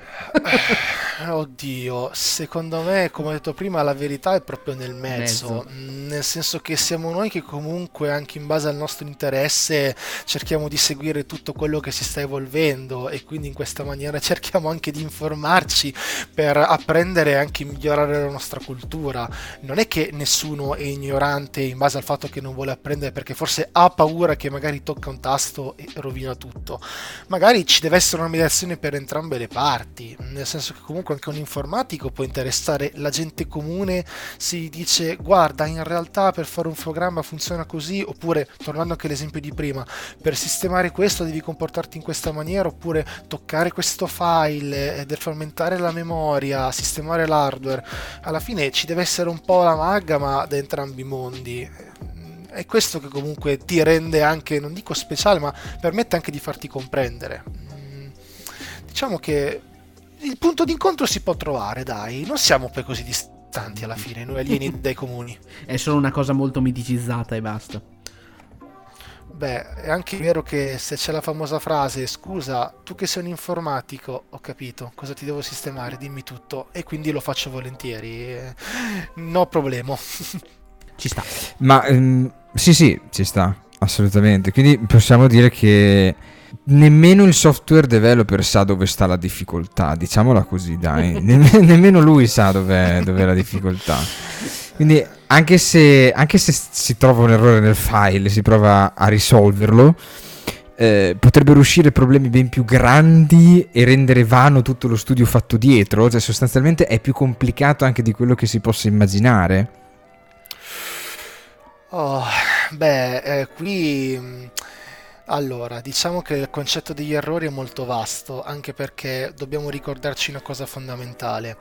Oddio, secondo me, come ho detto prima, la verità è proprio nel mezzo. mezzo. Nel senso che siamo noi che comunque, anche in base al nostro interesse, cerchiamo di seguire tutto quello che si sta evolvendo e quindi in questa maniera <laughs> cerchiamo anche di informarci per apprendere e anche migliorare la nostra cultura. Non è che nessuno è ignorante in base al fatto che non vuole apprendere perché forse ha paura che magari tocca un tasto e rovina tutto. Magari ci deve essere una mediazione per entrambe le parti, nel senso che comunque anche un informatico può interessare la gente comune si dice guarda in realtà per fare un programma funziona così oppure tornando anche all'esempio di prima per sistemare questo devi comportarti in questa maniera oppure toccare questo file deformentare la memoria sistemare l'hardware alla fine ci deve essere un po' la magama da entrambi i mondi è questo che comunque ti rende anche non dico speciale ma permette anche di farti comprendere mm, diciamo che il punto d'incontro si può trovare, dai, non siamo poi così distanti alla fine, noi alieni dai comuni. <laughs> È solo una cosa molto miticizzata e basta. Beh, è anche vero che se c'è la famosa frase scusa, tu che sei un informatico, ho capito, cosa ti devo sistemare, dimmi tutto, e quindi lo faccio volentieri, no problema. Ci sta. Ma um, sì, sì, ci sta, assolutamente. Quindi possiamo dire che nemmeno il software developer sa dove sta la difficoltà, diciamola così, dai. <laughs> Nemm- nemmeno lui sa dov'è, dov'è la difficoltà. Quindi anche se, anche se, si trova un errore nel file si prova a risolverlo, eh, potrebbero uscire problemi ben più grandi e rendere vano tutto lo studio fatto dietro. Cioè, sostanzialmente è più complicato anche di quello che si possa immaginare. Oh, beh, eh, qui allora, diciamo che il concetto degli errori è molto vasto, anche perché dobbiamo ricordarci una cosa fondamentale.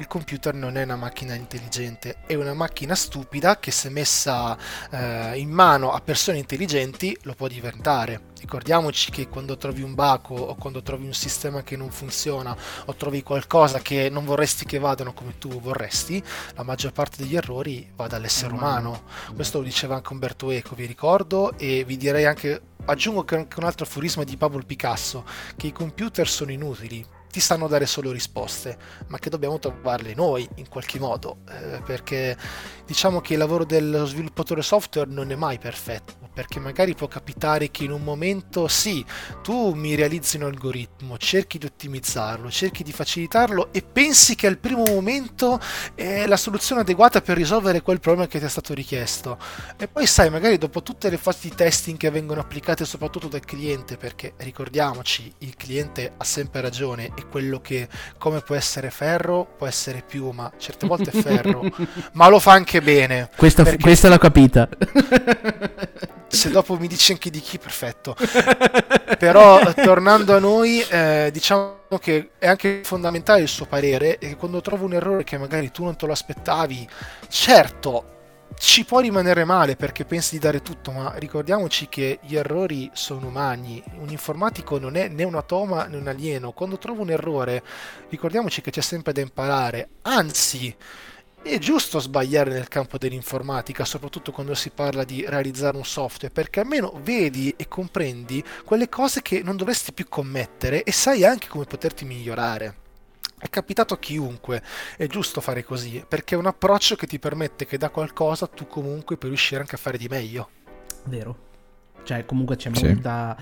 Il computer non è una macchina intelligente, è una macchina stupida che se messa eh, in mano a persone intelligenti lo può diventare. Ricordiamoci che quando trovi un baco o quando trovi un sistema che non funziona o trovi qualcosa che non vorresti che vadano come tu vorresti, la maggior parte degli errori va dall'essere umano. Questo lo diceva anche Umberto Eco, vi ricordo, e vi direi anche aggiungo che anche un altro aforisma di Pablo Picasso, che i computer sono inutili, ti sanno dare solo risposte, ma che dobbiamo trovarle noi in qualche modo, eh, perché diciamo che il lavoro dello sviluppatore software non è mai perfetto, perché magari può capitare che in un momento sì, tu mi realizzi un algoritmo, cerchi di ottimizzarlo, cerchi di facilitarlo e pensi che al primo momento è la soluzione adeguata per risolvere quel problema che ti è stato richiesto. E poi sai, magari dopo tutte le fasi di testing che vengono applicate soprattutto dal cliente, perché ricordiamoci, il cliente ha sempre ragione e quello che come può essere ferro può essere piuma, certe volte è ferro, <laughs> ma lo fa anche bene. Questa, perché... questa l'ho capita. <laughs> Se dopo mi dici anche di chi, perfetto. Però tornando a noi, eh, diciamo che è anche fondamentale il suo parere e quando trovo un errore che magari tu non te lo aspettavi, certo ci può rimanere male perché pensi di dare tutto, ma ricordiamoci che gli errori sono umani. Un informatico non è né un atoma né un alieno. Quando trova un errore, ricordiamoci che c'è sempre da imparare. Anzi, è giusto sbagliare nel campo dell'informatica, soprattutto quando si parla di realizzare un software, perché almeno vedi e comprendi quelle cose che non dovresti più commettere e sai anche come poterti migliorare. È capitato a chiunque, è giusto fare così, perché è un approccio che ti permette che da qualcosa tu comunque puoi riuscire anche a fare di meglio. Vero. Cioè, comunque c'è sì. molta.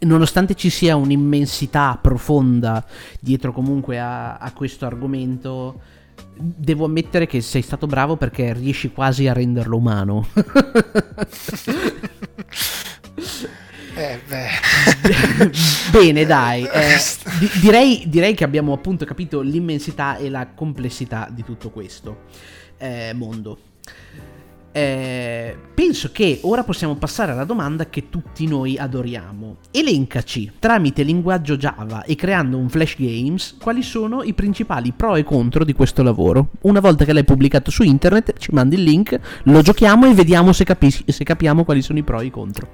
Nonostante ci sia un'immensità profonda dietro comunque a, a questo argomento, devo ammettere che sei stato bravo perché riesci quasi a renderlo umano. <laughs> Eh, <laughs> Bene, dai. Eh, di- direi, direi, che abbiamo appunto capito l'immensità e la complessità di tutto questo eh, mondo. Eh, penso che ora possiamo passare alla domanda che tutti noi adoriamo. Elencaci tramite linguaggio Java e creando un Flash Games quali sono i principali pro e contro di questo lavoro. Una volta che l'hai pubblicato su internet ci mandi il link, lo giochiamo e vediamo se, capi- se capiamo quali sono i pro e i contro.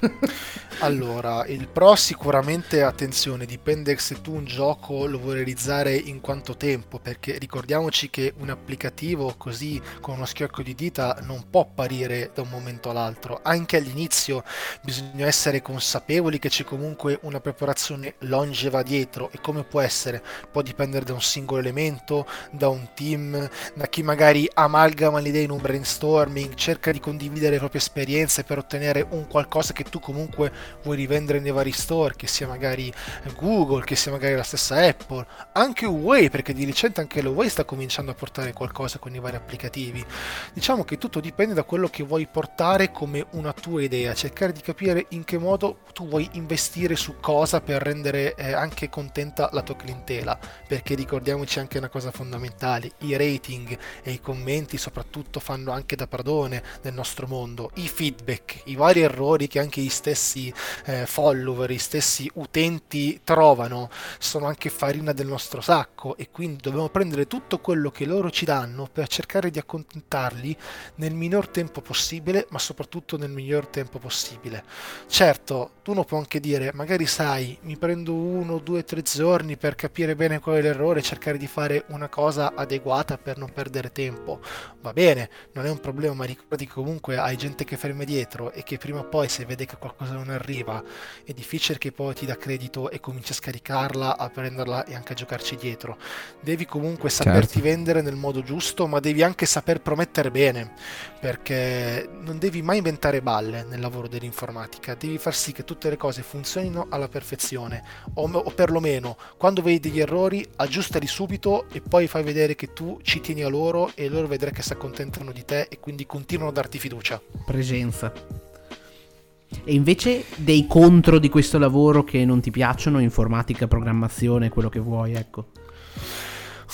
<laughs> Allora, il pro sicuramente, attenzione, dipende se tu un gioco lo vuoi realizzare in quanto tempo, perché ricordiamoci che un applicativo così con uno schiocco di dita non può apparire da un momento all'altro. Anche all'inizio bisogna essere consapevoli che c'è comunque una preparazione longeva dietro e come può essere? Può dipendere da un singolo elemento, da un team, da chi magari amalgama l'idea in un brainstorming, cerca di condividere le proprie esperienze per ottenere un qualcosa che tu comunque vuoi rivendere nei vari store, che sia magari Google, che sia magari la stessa Apple, anche Huawei, perché di recente anche l'Huawei sta cominciando a portare qualcosa con i vari applicativi. Diciamo che tutto dipende da quello che vuoi portare come una tua idea, cercare di capire in che modo tu vuoi investire su cosa per rendere eh, anche contenta la tua clientela, perché ricordiamoci anche una cosa fondamentale, i rating e i commenti soprattutto fanno anche da padrone nel nostro mondo, i feedback, i vari errori che anche gli stessi eh, follower, i stessi utenti trovano, sono anche farina del nostro sacco e quindi dobbiamo prendere tutto quello che loro ci danno per cercare di accontentarli nel minor tempo possibile, ma soprattutto nel miglior tempo possibile. Certo, uno può anche dire, magari sai, mi prendo uno, due, tre giorni per capire bene qual è l'errore cercare di fare una cosa adeguata per non perdere tempo. Va bene, non è un problema, ma ricordi che comunque hai gente che ferma dietro e che prima o poi se vede che qualcosa non arriva arriva, è difficile che poi ti dà credito e cominci a scaricarla, a prenderla e anche a giocarci dietro. Devi comunque saperti certo. vendere nel modo giusto, ma devi anche saper promettere bene, perché non devi mai inventare balle nel lavoro dell'informatica, devi far sì che tutte le cose funzionino alla perfezione, o, o perlomeno quando vedi degli errori aggiustali subito e poi fai vedere che tu ci tieni a loro e loro vedrai che si accontentano di te e quindi continuano a darti fiducia. Presenza. E invece dei contro di questo lavoro che non ti piacciono, informatica, programmazione, quello che vuoi, ecco.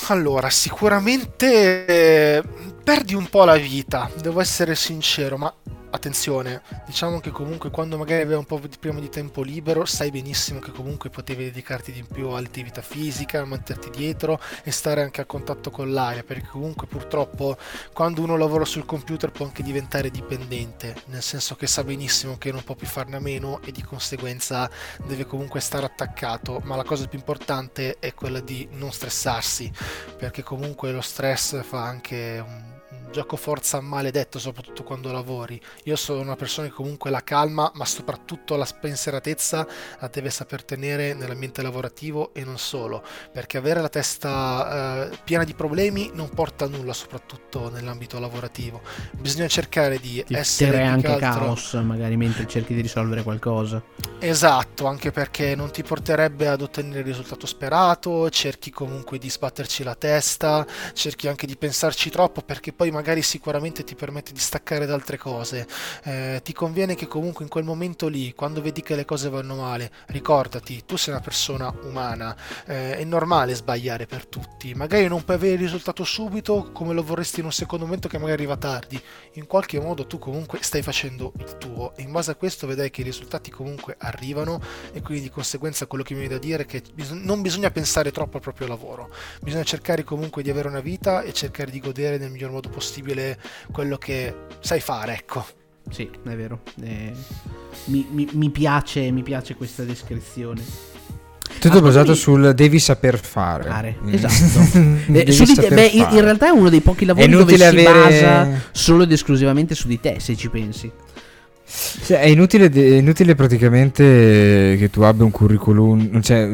Allora, sicuramente eh, perdi un po' la vita, devo essere sincero, ma attenzione, diciamo che comunque quando magari avevi un po' di prima di tempo libero, sai benissimo che comunque potevi dedicarti di più all'attività fisica, metterti dietro e stare anche a contatto con l'aria, perché comunque purtroppo quando uno lavora sul computer può anche diventare dipendente, nel senso che sa benissimo che non può più farne a meno e di conseguenza deve comunque stare attaccato, ma la cosa più importante è quella di non stressarsi, perché comunque lo stress fa anche un gioco forza maledetto, soprattutto quando lavori. Io sono una persona che comunque la calma, ma soprattutto la spensieratezza la deve saper tenere nell'ambiente lavorativo e non solo, perché avere la testa eh, piena di problemi non porta a nulla, soprattutto nell'ambito lavorativo. Bisogna cercare di Ti essere anche altro... caos, magari mentre cerchi di risolvere qualcosa. Esatto, anche perché non ti porterebbe ad ottenere il risultato sperato, cerchi comunque di sbatterci la testa, cerchi anche di pensarci troppo perché poi magari sicuramente ti permette di staccare da altre cose. Eh, ti conviene che comunque in quel momento lì, quando vedi che le cose vanno male, ricordati, tu sei una persona umana, eh, è normale sbagliare per tutti. Magari non puoi avere il risultato subito come lo vorresti in un secondo momento che magari arriva tardi. In qualche modo tu comunque stai facendo il tuo e in base a questo vedrai che i risultati comunque arrivano e quindi di conseguenza quello che mi viene da dire è che non bisogna pensare troppo al proprio lavoro. Bisogna cercare comunque di avere una vita e cercare di godere nel miglior modo possibile possibile quello che sai fare, ecco. Sì, è vero. Eh, mi, mi, mi, piace, mi piace questa descrizione. Tutto basato sul devi saper fare. fare. Mm. Esatto. <laughs> eh, su di te, beh, in, in, realtà è uno dei pochi lavori dove si avere... basa solo ed esclusivamente su di te, se ci pensi. Cioè, è, inutile, è, inutile, praticamente che tu abbia un curriculum, cioè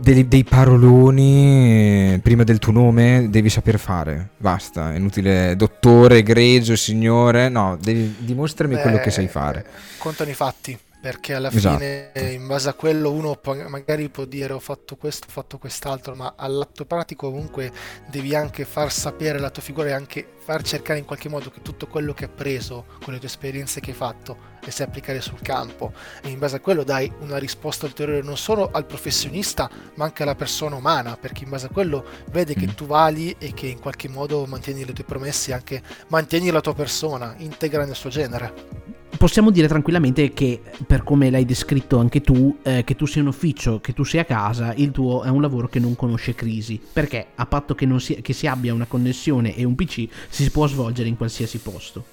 dei, dei, paroloni prima del tuo nome devi saper fare. Basta, è inutile dottore, egregio, signore. No, devi, dimostrami Beh, quello che sai fare. Contano i fatti perché alla esatto. fine in base a quello uno può, magari può dire ho fatto questo, ho fatto quest'altro, ma all'atto pratico comunque devi anche far sapere la tua figura e anche far cercare in qualche modo che tutto quello che hai preso con le tue esperienze che hai fatto le sai applicare sul campo e in base a quello dai una risposta ulteriore non solo al professionista ma anche alla persona umana perché in base a quello vede che mm. tu vali e che in qualche modo mantieni le tue promesse e anche mantieni la tua persona integra nel suo genere possiamo dire tranquillamente che, per come l'hai descritto anche tu, eh, che tu sia un ufficio, che tu sia a casa, il tuo è un lavoro che non conosce crisi. Perché, a patto che, si, che si abbia una connessione e un PC, si può svolgere in qualsiasi posto.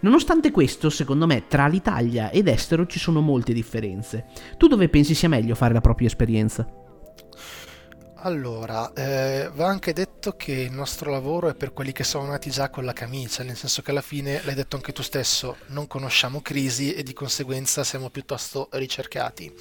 Nonostante questo, secondo me, tra l'Italia ed estero ci sono molte differenze. Tu dove pensi sia meglio fare la propria esperienza? Allora, eh, va anche detto che il nostro lavoro è per quelli che sono nati già con la camicia, nel senso che alla fine, l'hai detto anche tu stesso, non conosciamo crisi e di conseguenza siamo piuttosto ricercati.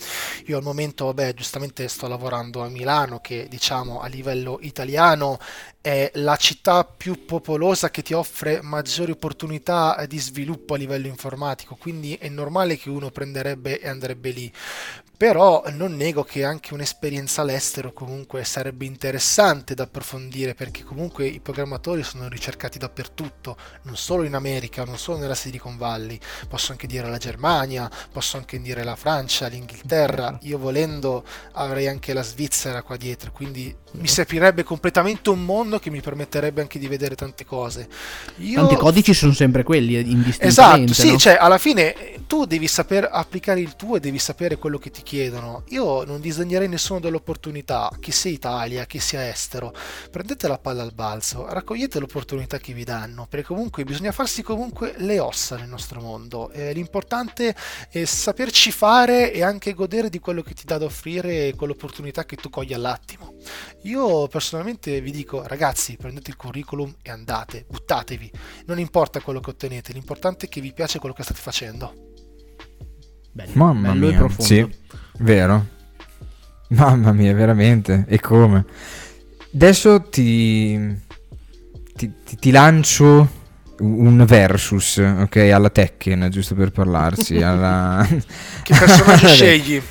Io al momento, vabbè, giustamente sto lavorando a Milano, che diciamo a livello italiano è la città più popolosa che ti offre maggiori opportunità di sviluppo a livello informatico, quindi è normale che uno prenderebbe e andrebbe lì però non nego che anche un'esperienza all'estero comunque sarebbe interessante da approfondire perché comunque i programmatori sono ricercati dappertutto, non solo in America, non solo nella Silicon Valley, posso anche dire la Germania, posso anche dire la Francia, l'Inghilterra, io volendo avrei anche la Svizzera qua dietro, quindi mi si aprirebbe completamente un mondo che mi permetterebbe anche di vedere tante cose. Io... Tanti codici sono sempre quelli, indistintamente. Esatto, sì, no? cioè alla fine tu devi saper applicare il tuo e devi sapere quello che ti chiedono. Io non disegnerei nessuna delle opportunità, che sia Italia, che sia estero. Prendete la palla al balzo, raccogliete le opportunità che vi danno, perché comunque bisogna farsi comunque le ossa nel nostro mondo. Eh, l'importante è saperci fare e anche godere di quello che ti dà da offrire e quell'opportunità che tu cogli all'attimo. Io personalmente vi dico, ragazzi, prendete il curriculum e andate, buttatevi. Non importa quello che ottenete, l'importante è che vi piace quello che state facendo. Bello, Mamma bello mia, sì, vero. Mamma mia, veramente. E come? Adesso ti, ti, ti, ti lancio un versus, ok, alla Tekken, giusto per parlarci. <laughs> alla... che personaggio <laughs> scegli?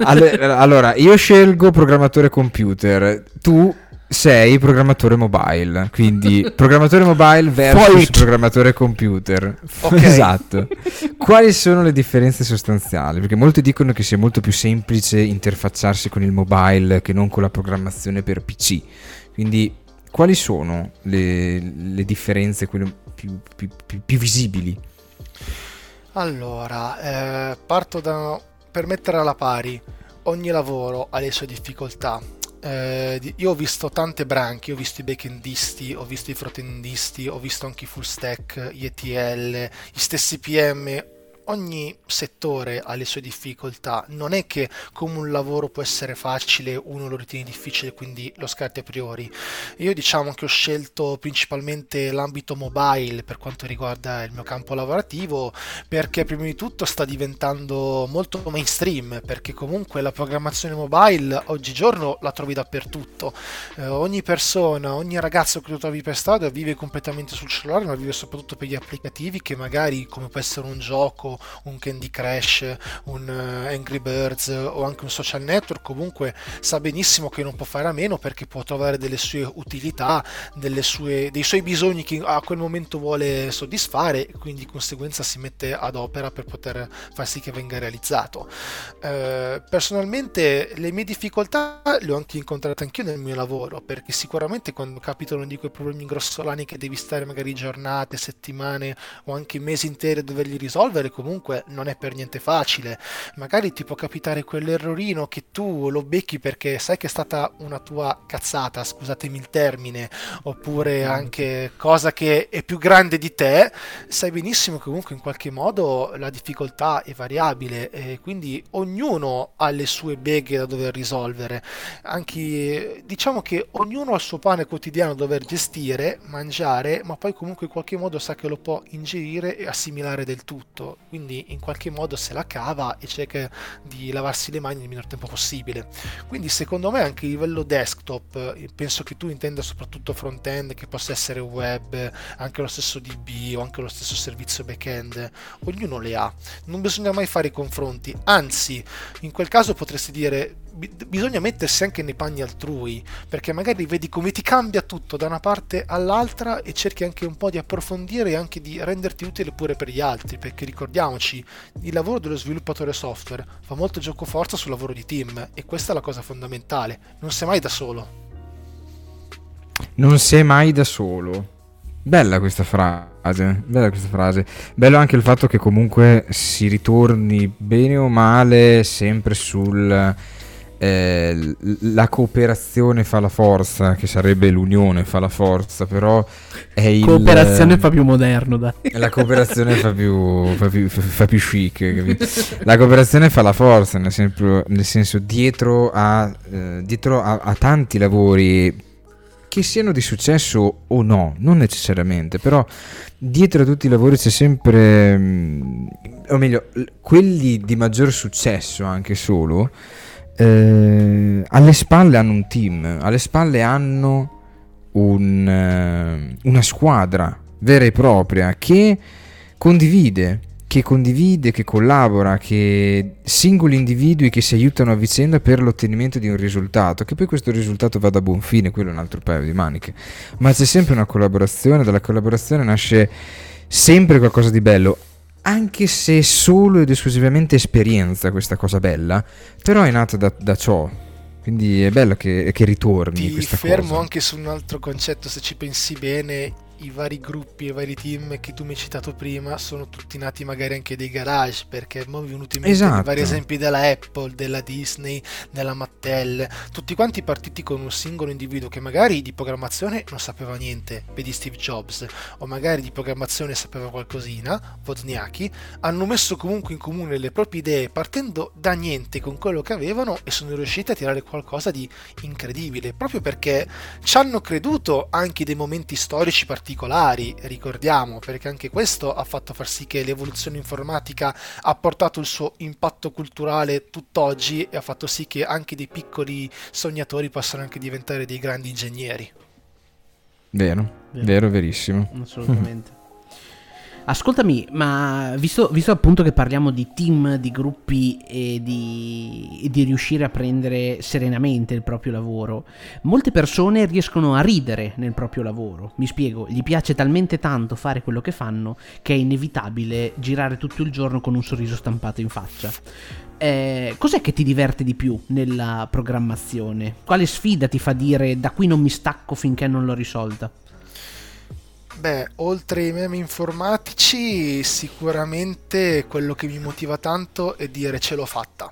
allora, io scelgo programmatore computer, tu sei programmatore mobile, quindi <laughs> programmatore mobile versus programmatore computer. Okay. <laughs> Esatto. Quali sono le differenze sostanziali? Perché molti dicono che sia molto più semplice interfacciarsi con il mobile che non con la programmazione per PC. Quindi quali sono le, le differenze quelle più, più, più, più visibili? Allora, eh, parto da per mettere alla pari ogni lavoro ha le sue difficoltà eh, io ho visto tante branche, ho visto i backendisti, ho visto i frontendisti, ho visto anche i full stack, gli ETL, gli stessi PM, ogni settore ha le sue difficoltà, non è che come un lavoro può essere facile, uno lo ritiene difficile, quindi lo scarti a priori. Io diciamo che ho scelto principalmente l'ambito mobile per quanto riguarda il mio campo lavorativo, perché prima di tutto sta diventando molto mainstream, perché comunque la programmazione mobile oggigiorno la trovi dappertutto. Eh, ogni persona, ogni ragazzo che lo trovi per strada vive completamente sul cellulare, ma vive soprattutto per gli applicativi che magari come può essere un gioco un Candy Crash, un uh, Angry Birds o anche un social network, comunque sa benissimo che non può fare a meno perché può trovare delle sue utilità, delle sue, dei suoi bisogni che a quel momento vuole soddisfare quindi di conseguenza si mette ad opera per poter far sì che venga realizzato. Uh, personalmente le mie difficoltà le ho anche incontrate anch'io nel mio lavoro perché sicuramente quando capitano di quei problemi grossolani che devi stare magari giornate, settimane o anche mesi interi a doverli risolvere, comunque non è per niente facile. Magari ti può capitare quell'errorino che tu lo becchi perché sai che è stata una tua cazzata, scusatemi il termine, oppure anche cosa che è più grande di te, sai benissimo che comunque in qualche modo la difficoltà è variabile e quindi ognuno ha le sue beghe da dover risolvere. Anche diciamo che ognuno ha il suo pane quotidiano da dover gestire, mangiare, ma poi comunque in qualche modo sa che lo può ingerire e assimilare del tutto quindi in qualche modo se la cava e cerca di lavarsi le mani nel minor tempo possibile. Quindi secondo me anche a livello desktop, eh, penso che tu intenda soprattutto front-end che possa essere web, anche lo stesso DB o anche lo stesso servizio back-end, ognuno le ha. Non bisogna mai fare i confronti, anzi in quel caso potresti dire bisogna mettersi anche nei panni altrui, perché magari vedi come ti cambia tutto da una parte all'altra e cerchi anche un po' di approfondire e anche di renderti utile pure per gli altri, perché ricordiamoci, il lavoro dello sviluppatore software fa molto gioco forza sul lavoro di team e questa è la cosa fondamentale, non sei mai da solo. Non sei mai da solo. Bella questa frase, bella questa frase. Bello anche il fatto che comunque si ritorni bene o male sempre sul eh, la cooperazione fa la forza, che sarebbe l'unione fa la forza, però è il... Cooperazione fa più moderno, dai. <laughs> La cooperazione fa più, fa più, fa più chic, capito? La cooperazione fa la forza, nel senso, nel senso dietro, a, eh, dietro a, a tanti lavori che siano di successo o no, non necessariamente, però dietro a tutti i lavori c'è sempre, mm, o meglio, quelli di maggior successo anche solo, eh, alle spalle hanno un team, alle spalle hanno un, eh, una squadra vera e propria che condivide, che condivide, che collabora, che singoli individui che si aiutano a vicenda per l'ottenimento di un risultato, che poi questo risultato vada a buon fine, quello è un altro paio di maniche, ma c'è sempre una collaborazione, dalla collaborazione nasce sempre qualcosa di bello, anche se solo ed esclusivamente esperienza questa cosa bella, però è nata da, da ciò. Quindi è bello che, che ritorni. Ti fermo cosa. anche su un altro concetto, se ci pensi bene, i vari gruppi e i vari team che tu mi hai citato prima sono tutti nati magari anche dei garage perché mi sono venuti in mente esatto. vari esempi della Apple, della Disney, della Mattel tutti quanti partiti con un singolo individuo che magari di programmazione non sapeva niente vedi Steve Jobs o magari di programmazione sapeva qualcosina Wozniacki hanno messo comunque in comune le proprie idee partendo da niente con quello che avevano e sono riusciti a tirare qualcosa di incredibile proprio perché ci hanno creduto anche dei momenti storici particolari particolari, ricordiamo, perché anche questo ha fatto far sì che l'evoluzione informatica ha portato il suo impatto culturale tutt'oggi e ha fatto sì che anche dei piccoli sognatori possano anche diventare dei grandi ingegneri. Vero, vero, vero verissimo. Assolutamente. Ascoltami, ma visto, visto, appunto che parliamo di team, di gruppi e di, e di, riuscire a prendere serenamente il proprio lavoro, molte persone riescono a ridere nel proprio lavoro. Mi spiego, gli piace talmente tanto fare quello che fanno che è inevitabile girare tutto il giorno con un sorriso stampato in faccia. Eh, cos'è che ti diverte di più nella programmazione? Quale sfida ti fa dire da qui non mi stacco finché non l'ho risolta? Beh, oltre ai meme informatici, sicuramente quello che mi motiva tanto è dire ce l'ho fatta.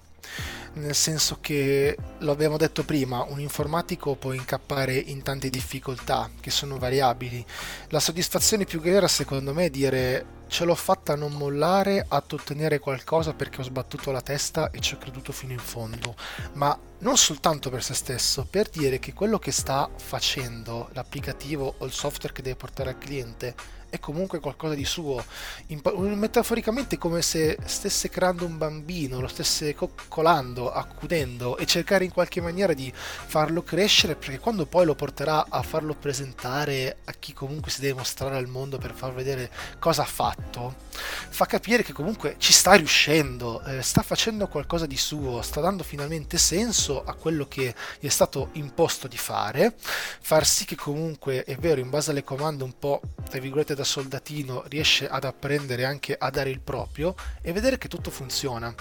Nel senso che, lo abbiamo detto prima, un informatico può incappare in tante difficoltà che sono variabili. La soddisfazione più vera, secondo me, è dire ce l'ho fatta a non mollare, ad ottenere qualcosa perché ho sbattuto la testa e ci ho creduto fino in fondo. Ma non soltanto per se stesso, per dire che quello che sta facendo l'applicativo o il software che deve portare al cliente è comunque qualcosa di suo. metaforicamente come se stesse creando un bambino, lo stesse coccolando, accudendo e cercare in qualche maniera di farlo crescere perché quando poi lo porterà a farlo presentare a chi comunque si deve mostrare al mondo per far vedere cosa ha fatto, fa capire che comunque ci sta riuscendo, eh, sta facendo qualcosa di suo, sta dando finalmente senso a quello che gli è stato imposto di fare, far sì che comunque è vero in base alle comande un po' tra virgolette da da soldatino riesce ad apprendere anche a dare il proprio e vedere che tutto funziona.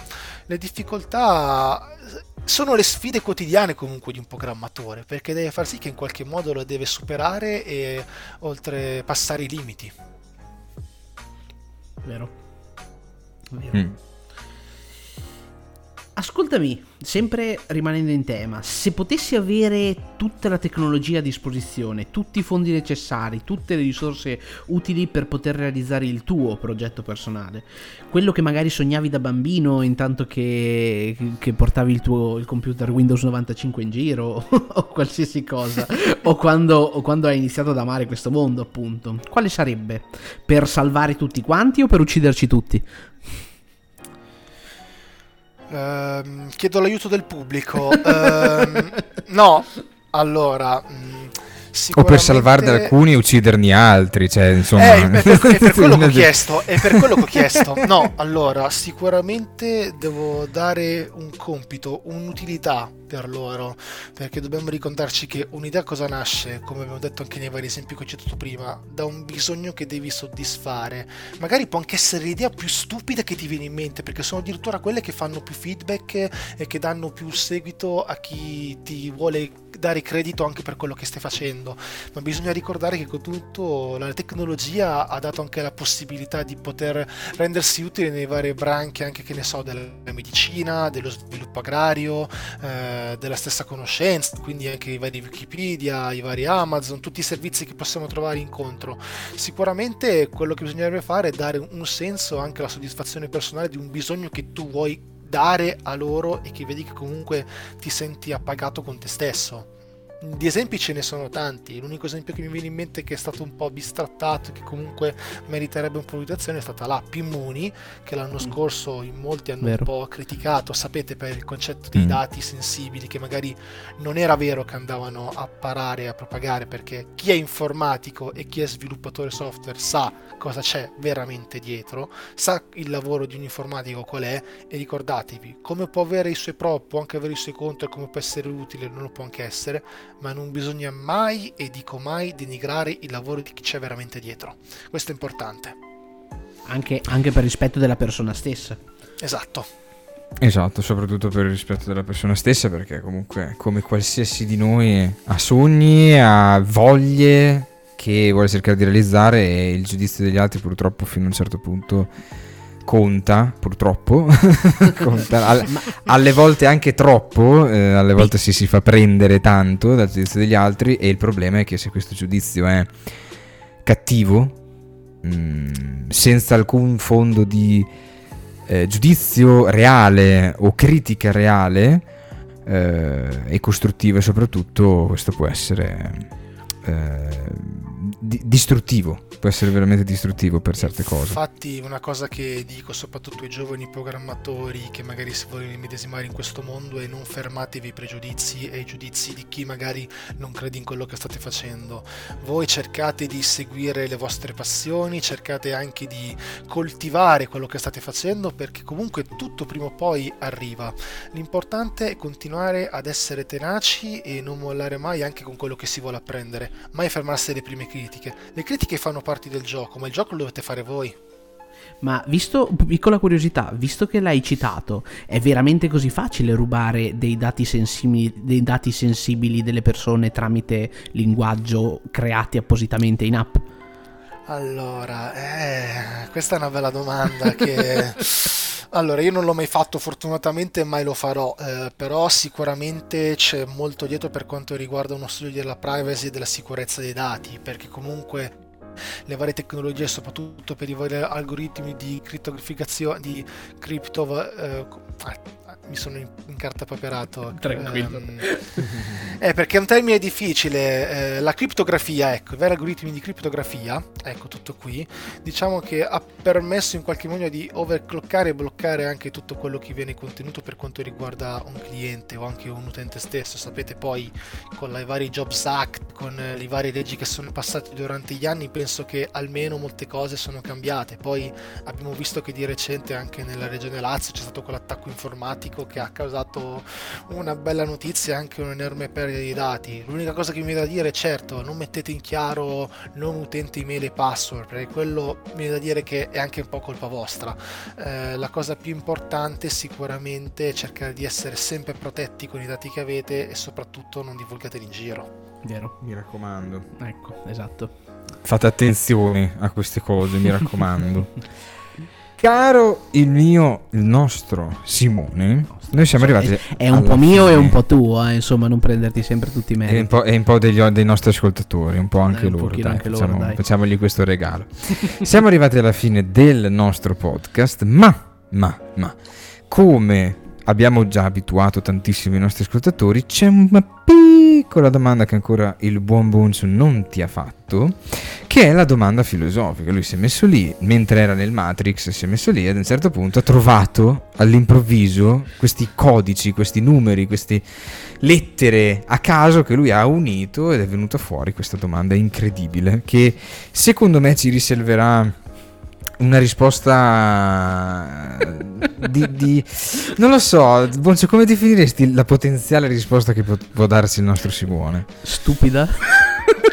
Le difficoltà sono le sfide quotidiane comunque di un programmatore, perché deve far sì che in qualche modo lo deve superare e oltrepassare i limiti. Vero. Vero. Mm. Ascoltami, sempre rimanendo in tema, se potessi avere tutta la tecnologia a disposizione, tutti i fondi necessari, tutte le risorse utili per poter realizzare il tuo progetto personale, quello che magari sognavi da bambino intanto che, che portavi il tuo il computer Windows 95 in giro <laughs> o qualsiasi cosa, o quando, o quando hai iniziato ad amare questo mondo appunto, quale sarebbe? Per salvare tutti quanti o per ucciderci tutti? Uh, chiedo l'aiuto del pubblico. Uh, <laughs> no, allora. Mh, mm, o per salvarne alcuni e ucciderne altri, cioè, insomma... Eh, è, per, è per quello che ho <laughs> chiesto, è per quello che ho chiesto. No, allora, sicuramente devo dare un compito, un'utilità per loro, perché dobbiamo ricordarci che un'idea cosa nasce, come abbiamo detto anche nei vari esempi che ho citato prima, da un bisogno che devi soddisfare. Magari può anche essere l'idea più stupida che ti viene in mente, perché sono addirittura quelle che fanno più feedback e che danno più seguito a chi ti vuole dare credito anche per quello che stai facendo, ma bisogna ricordare che con tutto la tecnologia ha dato anche la possibilità di poter rendersi utile nei varie branche, anche che ne so, della medicina, dello sviluppo agrario, eh, eh, della stessa conoscenza, quindi anche i vari Wikipedia, i vari Amazon, tutti i servizi che possiamo trovare incontro. Sicuramente quello che bisognerebbe fare è dare un senso anche alla soddisfazione personale di un bisogno che tu vuoi dare a loro e che vedi che comunque ti senti appagato con te stesso di esempi ce ne sono tanti. L'unico esempio che mi viene in mente che è stato un po' bistrattato e che comunque meriterebbe un po' di attenzione è stata la Pimmuni, che l'anno mm. scorso in molti hanno vero. un po' criticato, sapete, per il concetto dei mm. dati sensibili, che magari non era vero che andavano a parare e a propagare, perché chi è informatico e chi è sviluppatore software sa cosa c'è veramente dietro, sa il lavoro di un informatico qual è, e ricordatevi, come può avere i suoi pro, può anche avere i suoi contro, come può essere utile, non lo può anche essere, ma non bisogna mai, e dico mai, denigrare il lavoro di chi c'è veramente dietro. Questo è importante. Anche, anche per rispetto della persona stessa. Esatto. Esatto, soprattutto per il rispetto della persona stessa, perché comunque come qualsiasi di noi ha sogni, ha voglie che vuole cercare di realizzare e il giudizio degli altri purtroppo fino a un certo punto conta, purtroppo, <laughs> conta, alle, alle, volte anche troppo, eh, alle volte si, si fa prendere tanto dal giudizio degli altri e il problema è che se questo giudizio è cattivo, mh, mm, senza alcun fondo di eh, giudizio reale o critica reale eh, e costruttiva soprattutto, questo può essere eh, di- distruttivo può essere veramente distruttivo per certe cose. Infatti una cosa che dico soprattutto ai giovani programmatori che magari si vogliono immedesimare in questo mondo è non fermatevi ai pregiudizi e ai giudizi di chi magari non crede in quello che state facendo. Voi cercate di seguire le vostre passioni, cercate anche di coltivare quello che state facendo perché comunque tutto prima o poi arriva. L'importante è continuare ad essere tenaci e non mollare mai anche con quello che si vuole apprendere, mai fermarsi alle prime critiche. Le critiche fanno parte del gioco, ma il gioco lo dovete fare voi. Ma visto, piccola curiosità, visto che l'hai citato, è veramente così facile rubare dei dati, sensibili, dei dati sensibili delle persone tramite linguaggio creati appositamente in app? Allora, eh, questa è una bella domanda che... <laughs> Allora, io non l'ho mai fatto fortunatamente mai lo farò, eh, però sicuramente c'è molto dietro per quanto riguarda uno studio della privacy e della sicurezza dei dati, perché comunque le varie tecnologie, soprattutto per i vari algoritmi di criptograficazione, di cripto... Eh, mi sono incartapaperato. Tranquillo. Um, eh, perché è un termine difficile. Eh, la criptografia, ecco, i veri algoritmi di criptografia, ecco tutto qui, diciamo che ha permesso in qualche modo di overclockare e bloccare anche tutto quello che viene contenuto per quanto riguarda un cliente o anche un utente stesso. Sapete poi con i vari Jobs Act, con le varie leggi che sono passate durante gli anni, penso che almeno molte cose sono cambiate. Poi abbiamo visto che di recente anche nella regione Lazio c'è stato quell'attacco informatico critico che ha causato una bella notizia e anche un'enorme perdita di dati. L'unica cosa che mi viene da dire è certo, non mettete in chiaro non utente email e password, perché quello mi viene da dire che è anche un po' colpa vostra. Eh, la cosa più importante sicuramente è cercare di essere sempre protetti con i dati che avete e soprattutto non divulgateli in giro. Vero. Mi raccomando. Ecco, esatto. Fate attenzione a queste cose, mi raccomando. <laughs> Caro il mio, il nostro Simone, noi siamo arrivati. È, è un po' mio fine. e un po' tuo, eh, insomma, non prenderti sempre tutti i meriti. È un po', è un po degli, dei nostri ascoltatori, un po' anche, un loro, dai, anche facciamo, loro. Dai. Facciamogli questo regalo. <laughs> siamo arrivati alla fine del nostro podcast, ma, ma, ma, come abbiamo già abituato tantissimi i nostri ascoltatori, c'è una piccola domanda che ancora il buon Bonzo non ti ha fatto, che è la domanda filosofica. Lui si è messo lì, mentre era nel Matrix, si è messo lì e ad un certo punto ha trovato all'improvviso questi codici, questi numeri, queste lettere a caso che lui ha unito ed è venuta fuori questa domanda incredibile che secondo me ci riserverà una risposta di, di, non lo so Boncio come definiresti la potenziale risposta che può, può darsi il nostro Simone? Stupida.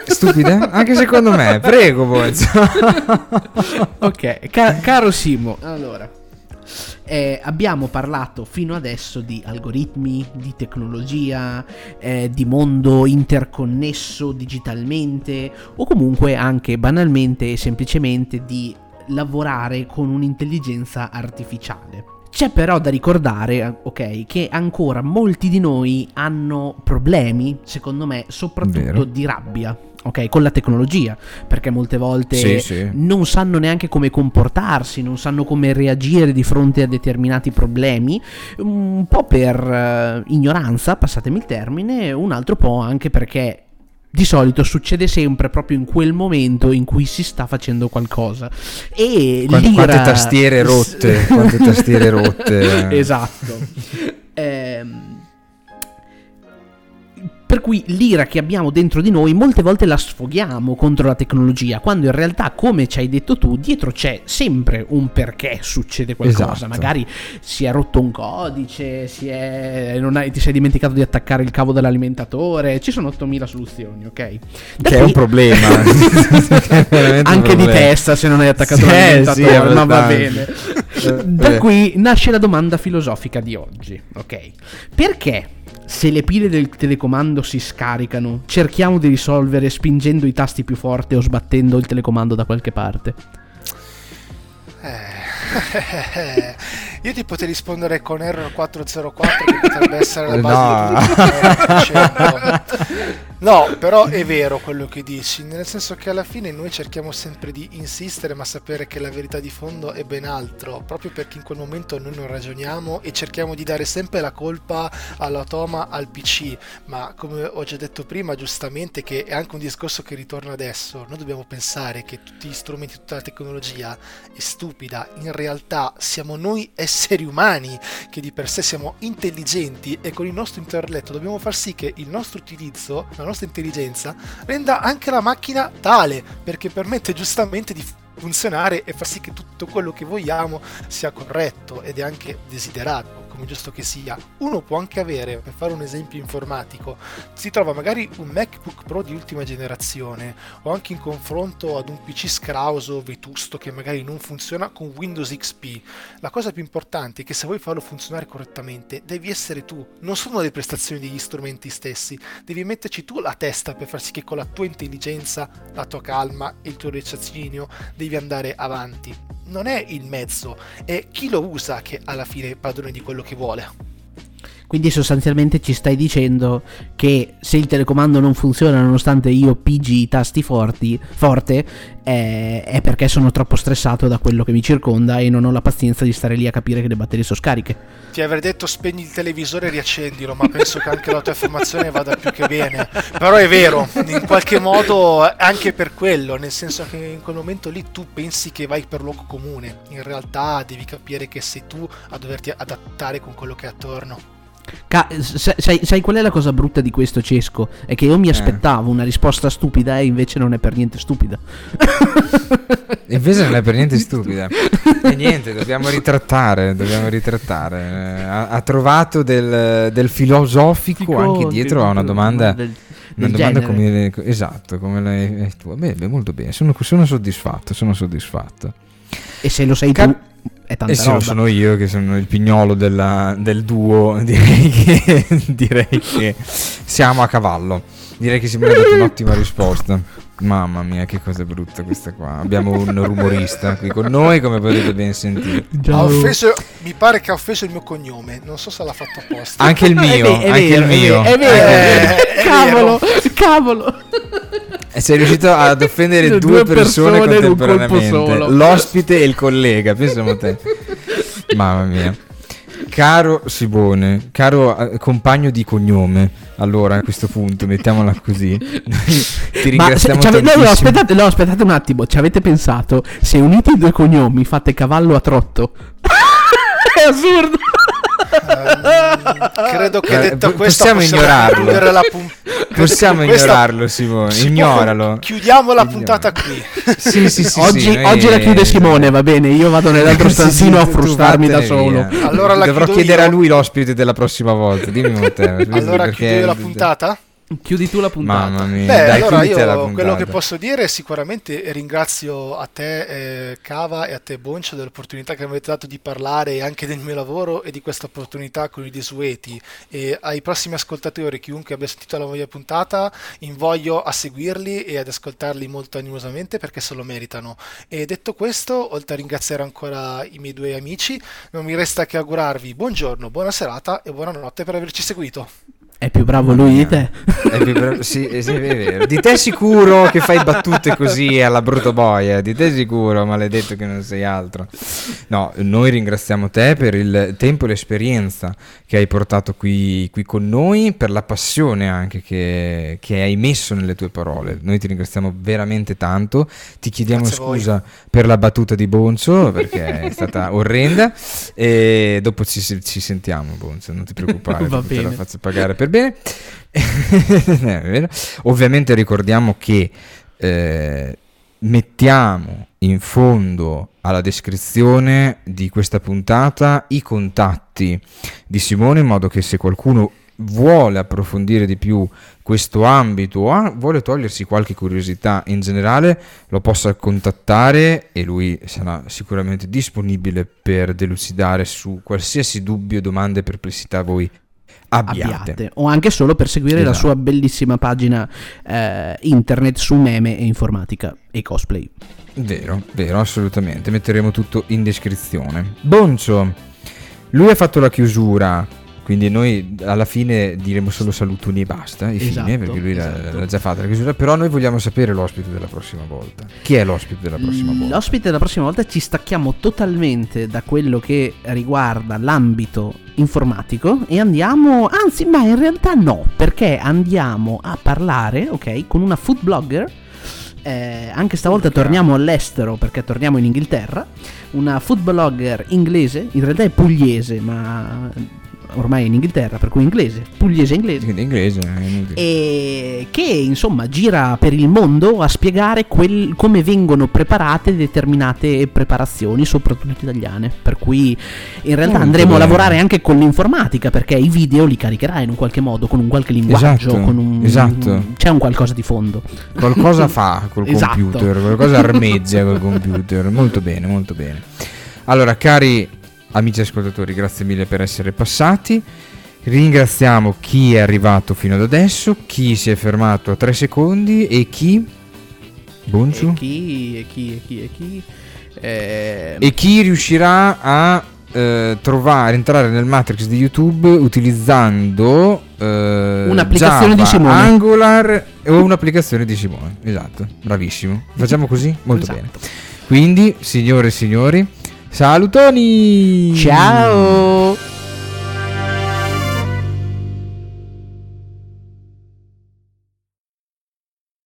Stupida? Anche secondo me. Prego Boncio ok ca- caro Simo. Allora eh, abbiamo parlato fino adesso di algoritmi, di tecnologia, eh, di mondo interconnesso digitalmente o comunque anche banalmente e semplicemente di lavorare con un'intelligenza artificiale. C'è però da ricordare, ok, che ancora molti di noi hanno problemi, secondo me, soprattutto Vero. di rabbia. Ok, con la tecnologia, perché molte volte Sì, sì. non sanno neanche come comportarsi, non sanno come reagire di fronte a determinati problemi, un po' per eh, ignoranza, passatemi il termine, un altro po' anche perché di solito succede sempre proprio in quel momento in cui si sta facendo qualcosa. E Quante, l'ira- quante tastiere rotte, <laughs> quante tastiere rotte. esatto. Ehm, per cui l'ira che abbiamo dentro di noi molte volte la sfoghiamo contro la tecnologia, quando in realtà, come ci hai detto tu, dietro c'è sempre un perché succede qualcosa. Esatto. Magari si è rotto un codice, si è, non hai- ti sei dimenticato di attaccare il cavo dell'alimentatore, ci sono 8000 soluzioni, ok? Da Che è qui- un problema. <laughs> È veramente un Anche di problema. testa se non hai attaccato Sì, l'alimentatore, sì, ma va bene. Eh, Da eh. qui nasce la domanda filosofica di oggi, ok? Perché se le pile del telecomando si scaricano, cerchiamo di risolvere spingendo i tasti più forte o sbattendo il telecomando da qualche parte? Eh, <laughs> io ti potrei rispondere con Error 404 che potrebbe essere la No. base di tutto. <laughs> No, però è vero quello che dici, nel senso che alla fine noi cerchiamo sempre di insistere, ma sapere che la verità di fondo è ben altro, proprio perché in quel momento noi non ragioniamo e cerchiamo di dare sempre la colpa all'automa, al PC, ma come ho già detto prima, giustamente, che è anche un discorso che ritorna adesso, noi dobbiamo pensare che tutti gli strumenti, tutta la tecnologia è stupida, in realtà siamo noi esseri umani che di per sé siamo intelligenti e con il nostro intelletto dobbiamo far sì che il nostro utilizzo, la nostra intelligenza, renda anche la macchina tale, perché permette giustamente di funzionare e far sì che tutto quello che vogliamo sia corretto ed è anche desiderato, come giusto che sia. Uno può anche avere, per fare un esempio informatico, si trova magari un MacBook Pro di ultima generazione o anche in confronto ad un PC scrauso, vetusto che magari non funziona con Windows XP. La cosa più importante è che se vuoi farlo funzionare correttamente devi essere tu, non sono le prestazioni degli strumenti stessi, devi metterci tu la testa per far sì che con la tua intelligenza, la tua calma e il tuo raziocinio devi andare avanti. Non è il mezzo, è chi lo usa che alla fine è padrone di quello che vuole. Quindi sostanzialmente ci stai dicendo che se il telecomando non funziona nonostante io pigi i tasti forti, forte, eh, è perché sono troppo stressato da quello che mi circonda e non ho la pazienza di stare lì a capire che le batterie sono scariche. Ti avrei detto spegni il televisore e riaccendilo, ma penso che anche la tua affermazione vada più che bene. Però è vero, in qualche modo anche per quello, nel senso che in quel momento lì tu pensi che vai per luogo comune, in realtà devi capire che sei tu a doverti adattare con quello che è attorno. Ca- sai, sai- sai qual è la cosa brutta di questo Cesco? È che io mi Eh. aspettavo una risposta stupida e invece non è per niente stupida. Invece non è per niente <laughs> stupida. E niente, dobbiamo ritrattare, dobbiamo ritrattare. Eh, Ha, ha trovato del, del filosofico anche dietro a una domanda... del- Una del domanda genere. come, esatto, come l'hai eh, tu. Beh, beh, molto bene, sono, sono soddisfatto, sono soddisfatto. E se lo sei Cap- tu, è tanta E se roba. lo sono io che sono il pignolo della- del duo, <laughs> direi che, direi che siamo a cavallo. Direi che si mi ha dato un'ottima risposta. Mamma mia, che cosa brutta questa qua. Abbiamo un rumorista qui con noi, come potete ben sentire. Offeso, mi pare che ha offeso il mio cognome, non so se l'ha fatto apposta. Anche il È mio, è anche vero, il mio. È vero, è vero. È cavolo, cavolo. E sei riuscito ad <laughs> offendere Due due persone, persone contemporaneamente. L'ospite e il collega, pensiamo a te. <laughs> Mamma mia. Caro Sibone, caro eh, compagno di cognome, allora a questo punto mettiamola così. <laughs> Ti se, ringraziamo ave- no, no, aspettate, no, aspettate un attimo. Ci avete pensato? Se unite i due cognomi fate cavallo a trotto. è assurdo. Ehm, credo che Eh, detto po- questo possiamo ignorarlo. pun- Possiamo ignorarlo, Simone, si ignoralo. Chiudiamo la puntata qui. Sì, sì, sì, oggi, sì, noi- oggi la chiude Simone, va bene. Io vado nell'altro stanzino a frustarmi da solo. Allora la Dovrò chiedere io. a lui l'ospite della prossima volta. Dimmi a te. <laughs> Allora io la puntata? Chiudi tu la puntata. Mamma mia. Beh, Dai, allora io puntata. quello che posso dire è sicuramente ringrazio a te eh, Cava e a te Boncio dell'opportunità che mi avete dato di parlare anche del mio lavoro e di questa opportunità con i desueti e ai prossimi ascoltatori, chiunque abbia sentito la mia puntata, invoglio a seguirli e ad ascoltarli molto animosamente perché se lo meritano. E detto questo, oltre a ringraziare ancora i miei due amici, non mi resta che augurarvi buongiorno, buona serata e buonanotte per averci seguito. È più bravo lui di te. È più bra- <laughs> sì, eh, sì, è vero. Di te sicuro che fai battute così alla brutto boia. Di te sicuro, maledetto che non sei altro. No, noi ringraziamo te per il tempo e l'esperienza che hai portato qui, qui con noi, per la passione anche che, che hai messo nelle tue parole. Noi ti ringraziamo veramente tanto. Ti chiediamo Grazie scusa per la battuta di Bonzo perché è stata <laughs> orrenda. E dopo ci, ci sentiamo, Bonzo, non ti preoccupare, Va te la faccio pagare per bene. <laughs> Vero. Ovviamente ricordiamo che eh, mettiamo in fondo alla descrizione di questa puntata i contatti di Simone in modo che se qualcuno vuole approfondire di più questo ambito o vuole togliersi qualche curiosità in generale lo possa contattare e lui sarà sicuramente disponibile per delucidare su qualsiasi dubbio, domande, perplessità voi abbiate. abbiate. O anche solo per seguire la Esatto. sua bellissima pagina eh, internet su meme e informatica e cosplay. Vero, vero, assolutamente. Metteremo tutto in descrizione. Boncio, lui ha fatto la chiusura, quindi noi alla fine diremo solo salutoni e basta, e Esatto, fine, perché lui l'ha- esatto. l'ha già fatta la chiusura, però noi vogliamo sapere l'ospite della prossima volta. Chi è l'ospite della prossima volta? L'ospite della prossima volta ci stacchiamo totalmente da quello che riguarda l'ambito informatico e andiamo, anzi, ma in realtà no, perché andiamo a parlare, ok, con una food blogger. eh, anche stavolta Urca. torniamo all'estero perché torniamo in Inghilterra. Una food blogger inglese, in realtà è pugliese, ma ormai in Inghilterra, per cui inglese, pugliese inglese. Quindi inglese, e che insomma gira per il mondo a spiegare quel- come vengono preparate determinate preparazioni, soprattutto italiane. Per cui in realtà Molto andremo a bene. lavorare anche con l'informatica perché i video li caricherà in un qualche modo, con un qualche linguaggio, Esatto, con un, esatto. c'è un qualcosa di fondo. Qualcosa <laughs> fa col Esatto. computer, qualcosa armeggia col computer. Molto bene, molto bene. Allora, cari amici ascoltatori, grazie mille per essere passati. Ringraziamo chi è arrivato fino ad adesso, chi si è fermato a tre secondi e chi. Bongiù. E chi, e chi, e chi, e chi. Eh, E chi riuscirà a eh, trovare, entrare nel Matrix di YouTube utilizzando eh, Un'applicazione Java, di Simone. Angular o un'applicazione di Simone. Esatto, bravissimo. Facciamo così? Molto Esatto. bene. Quindi, signore e signori, salutoni! Ciao!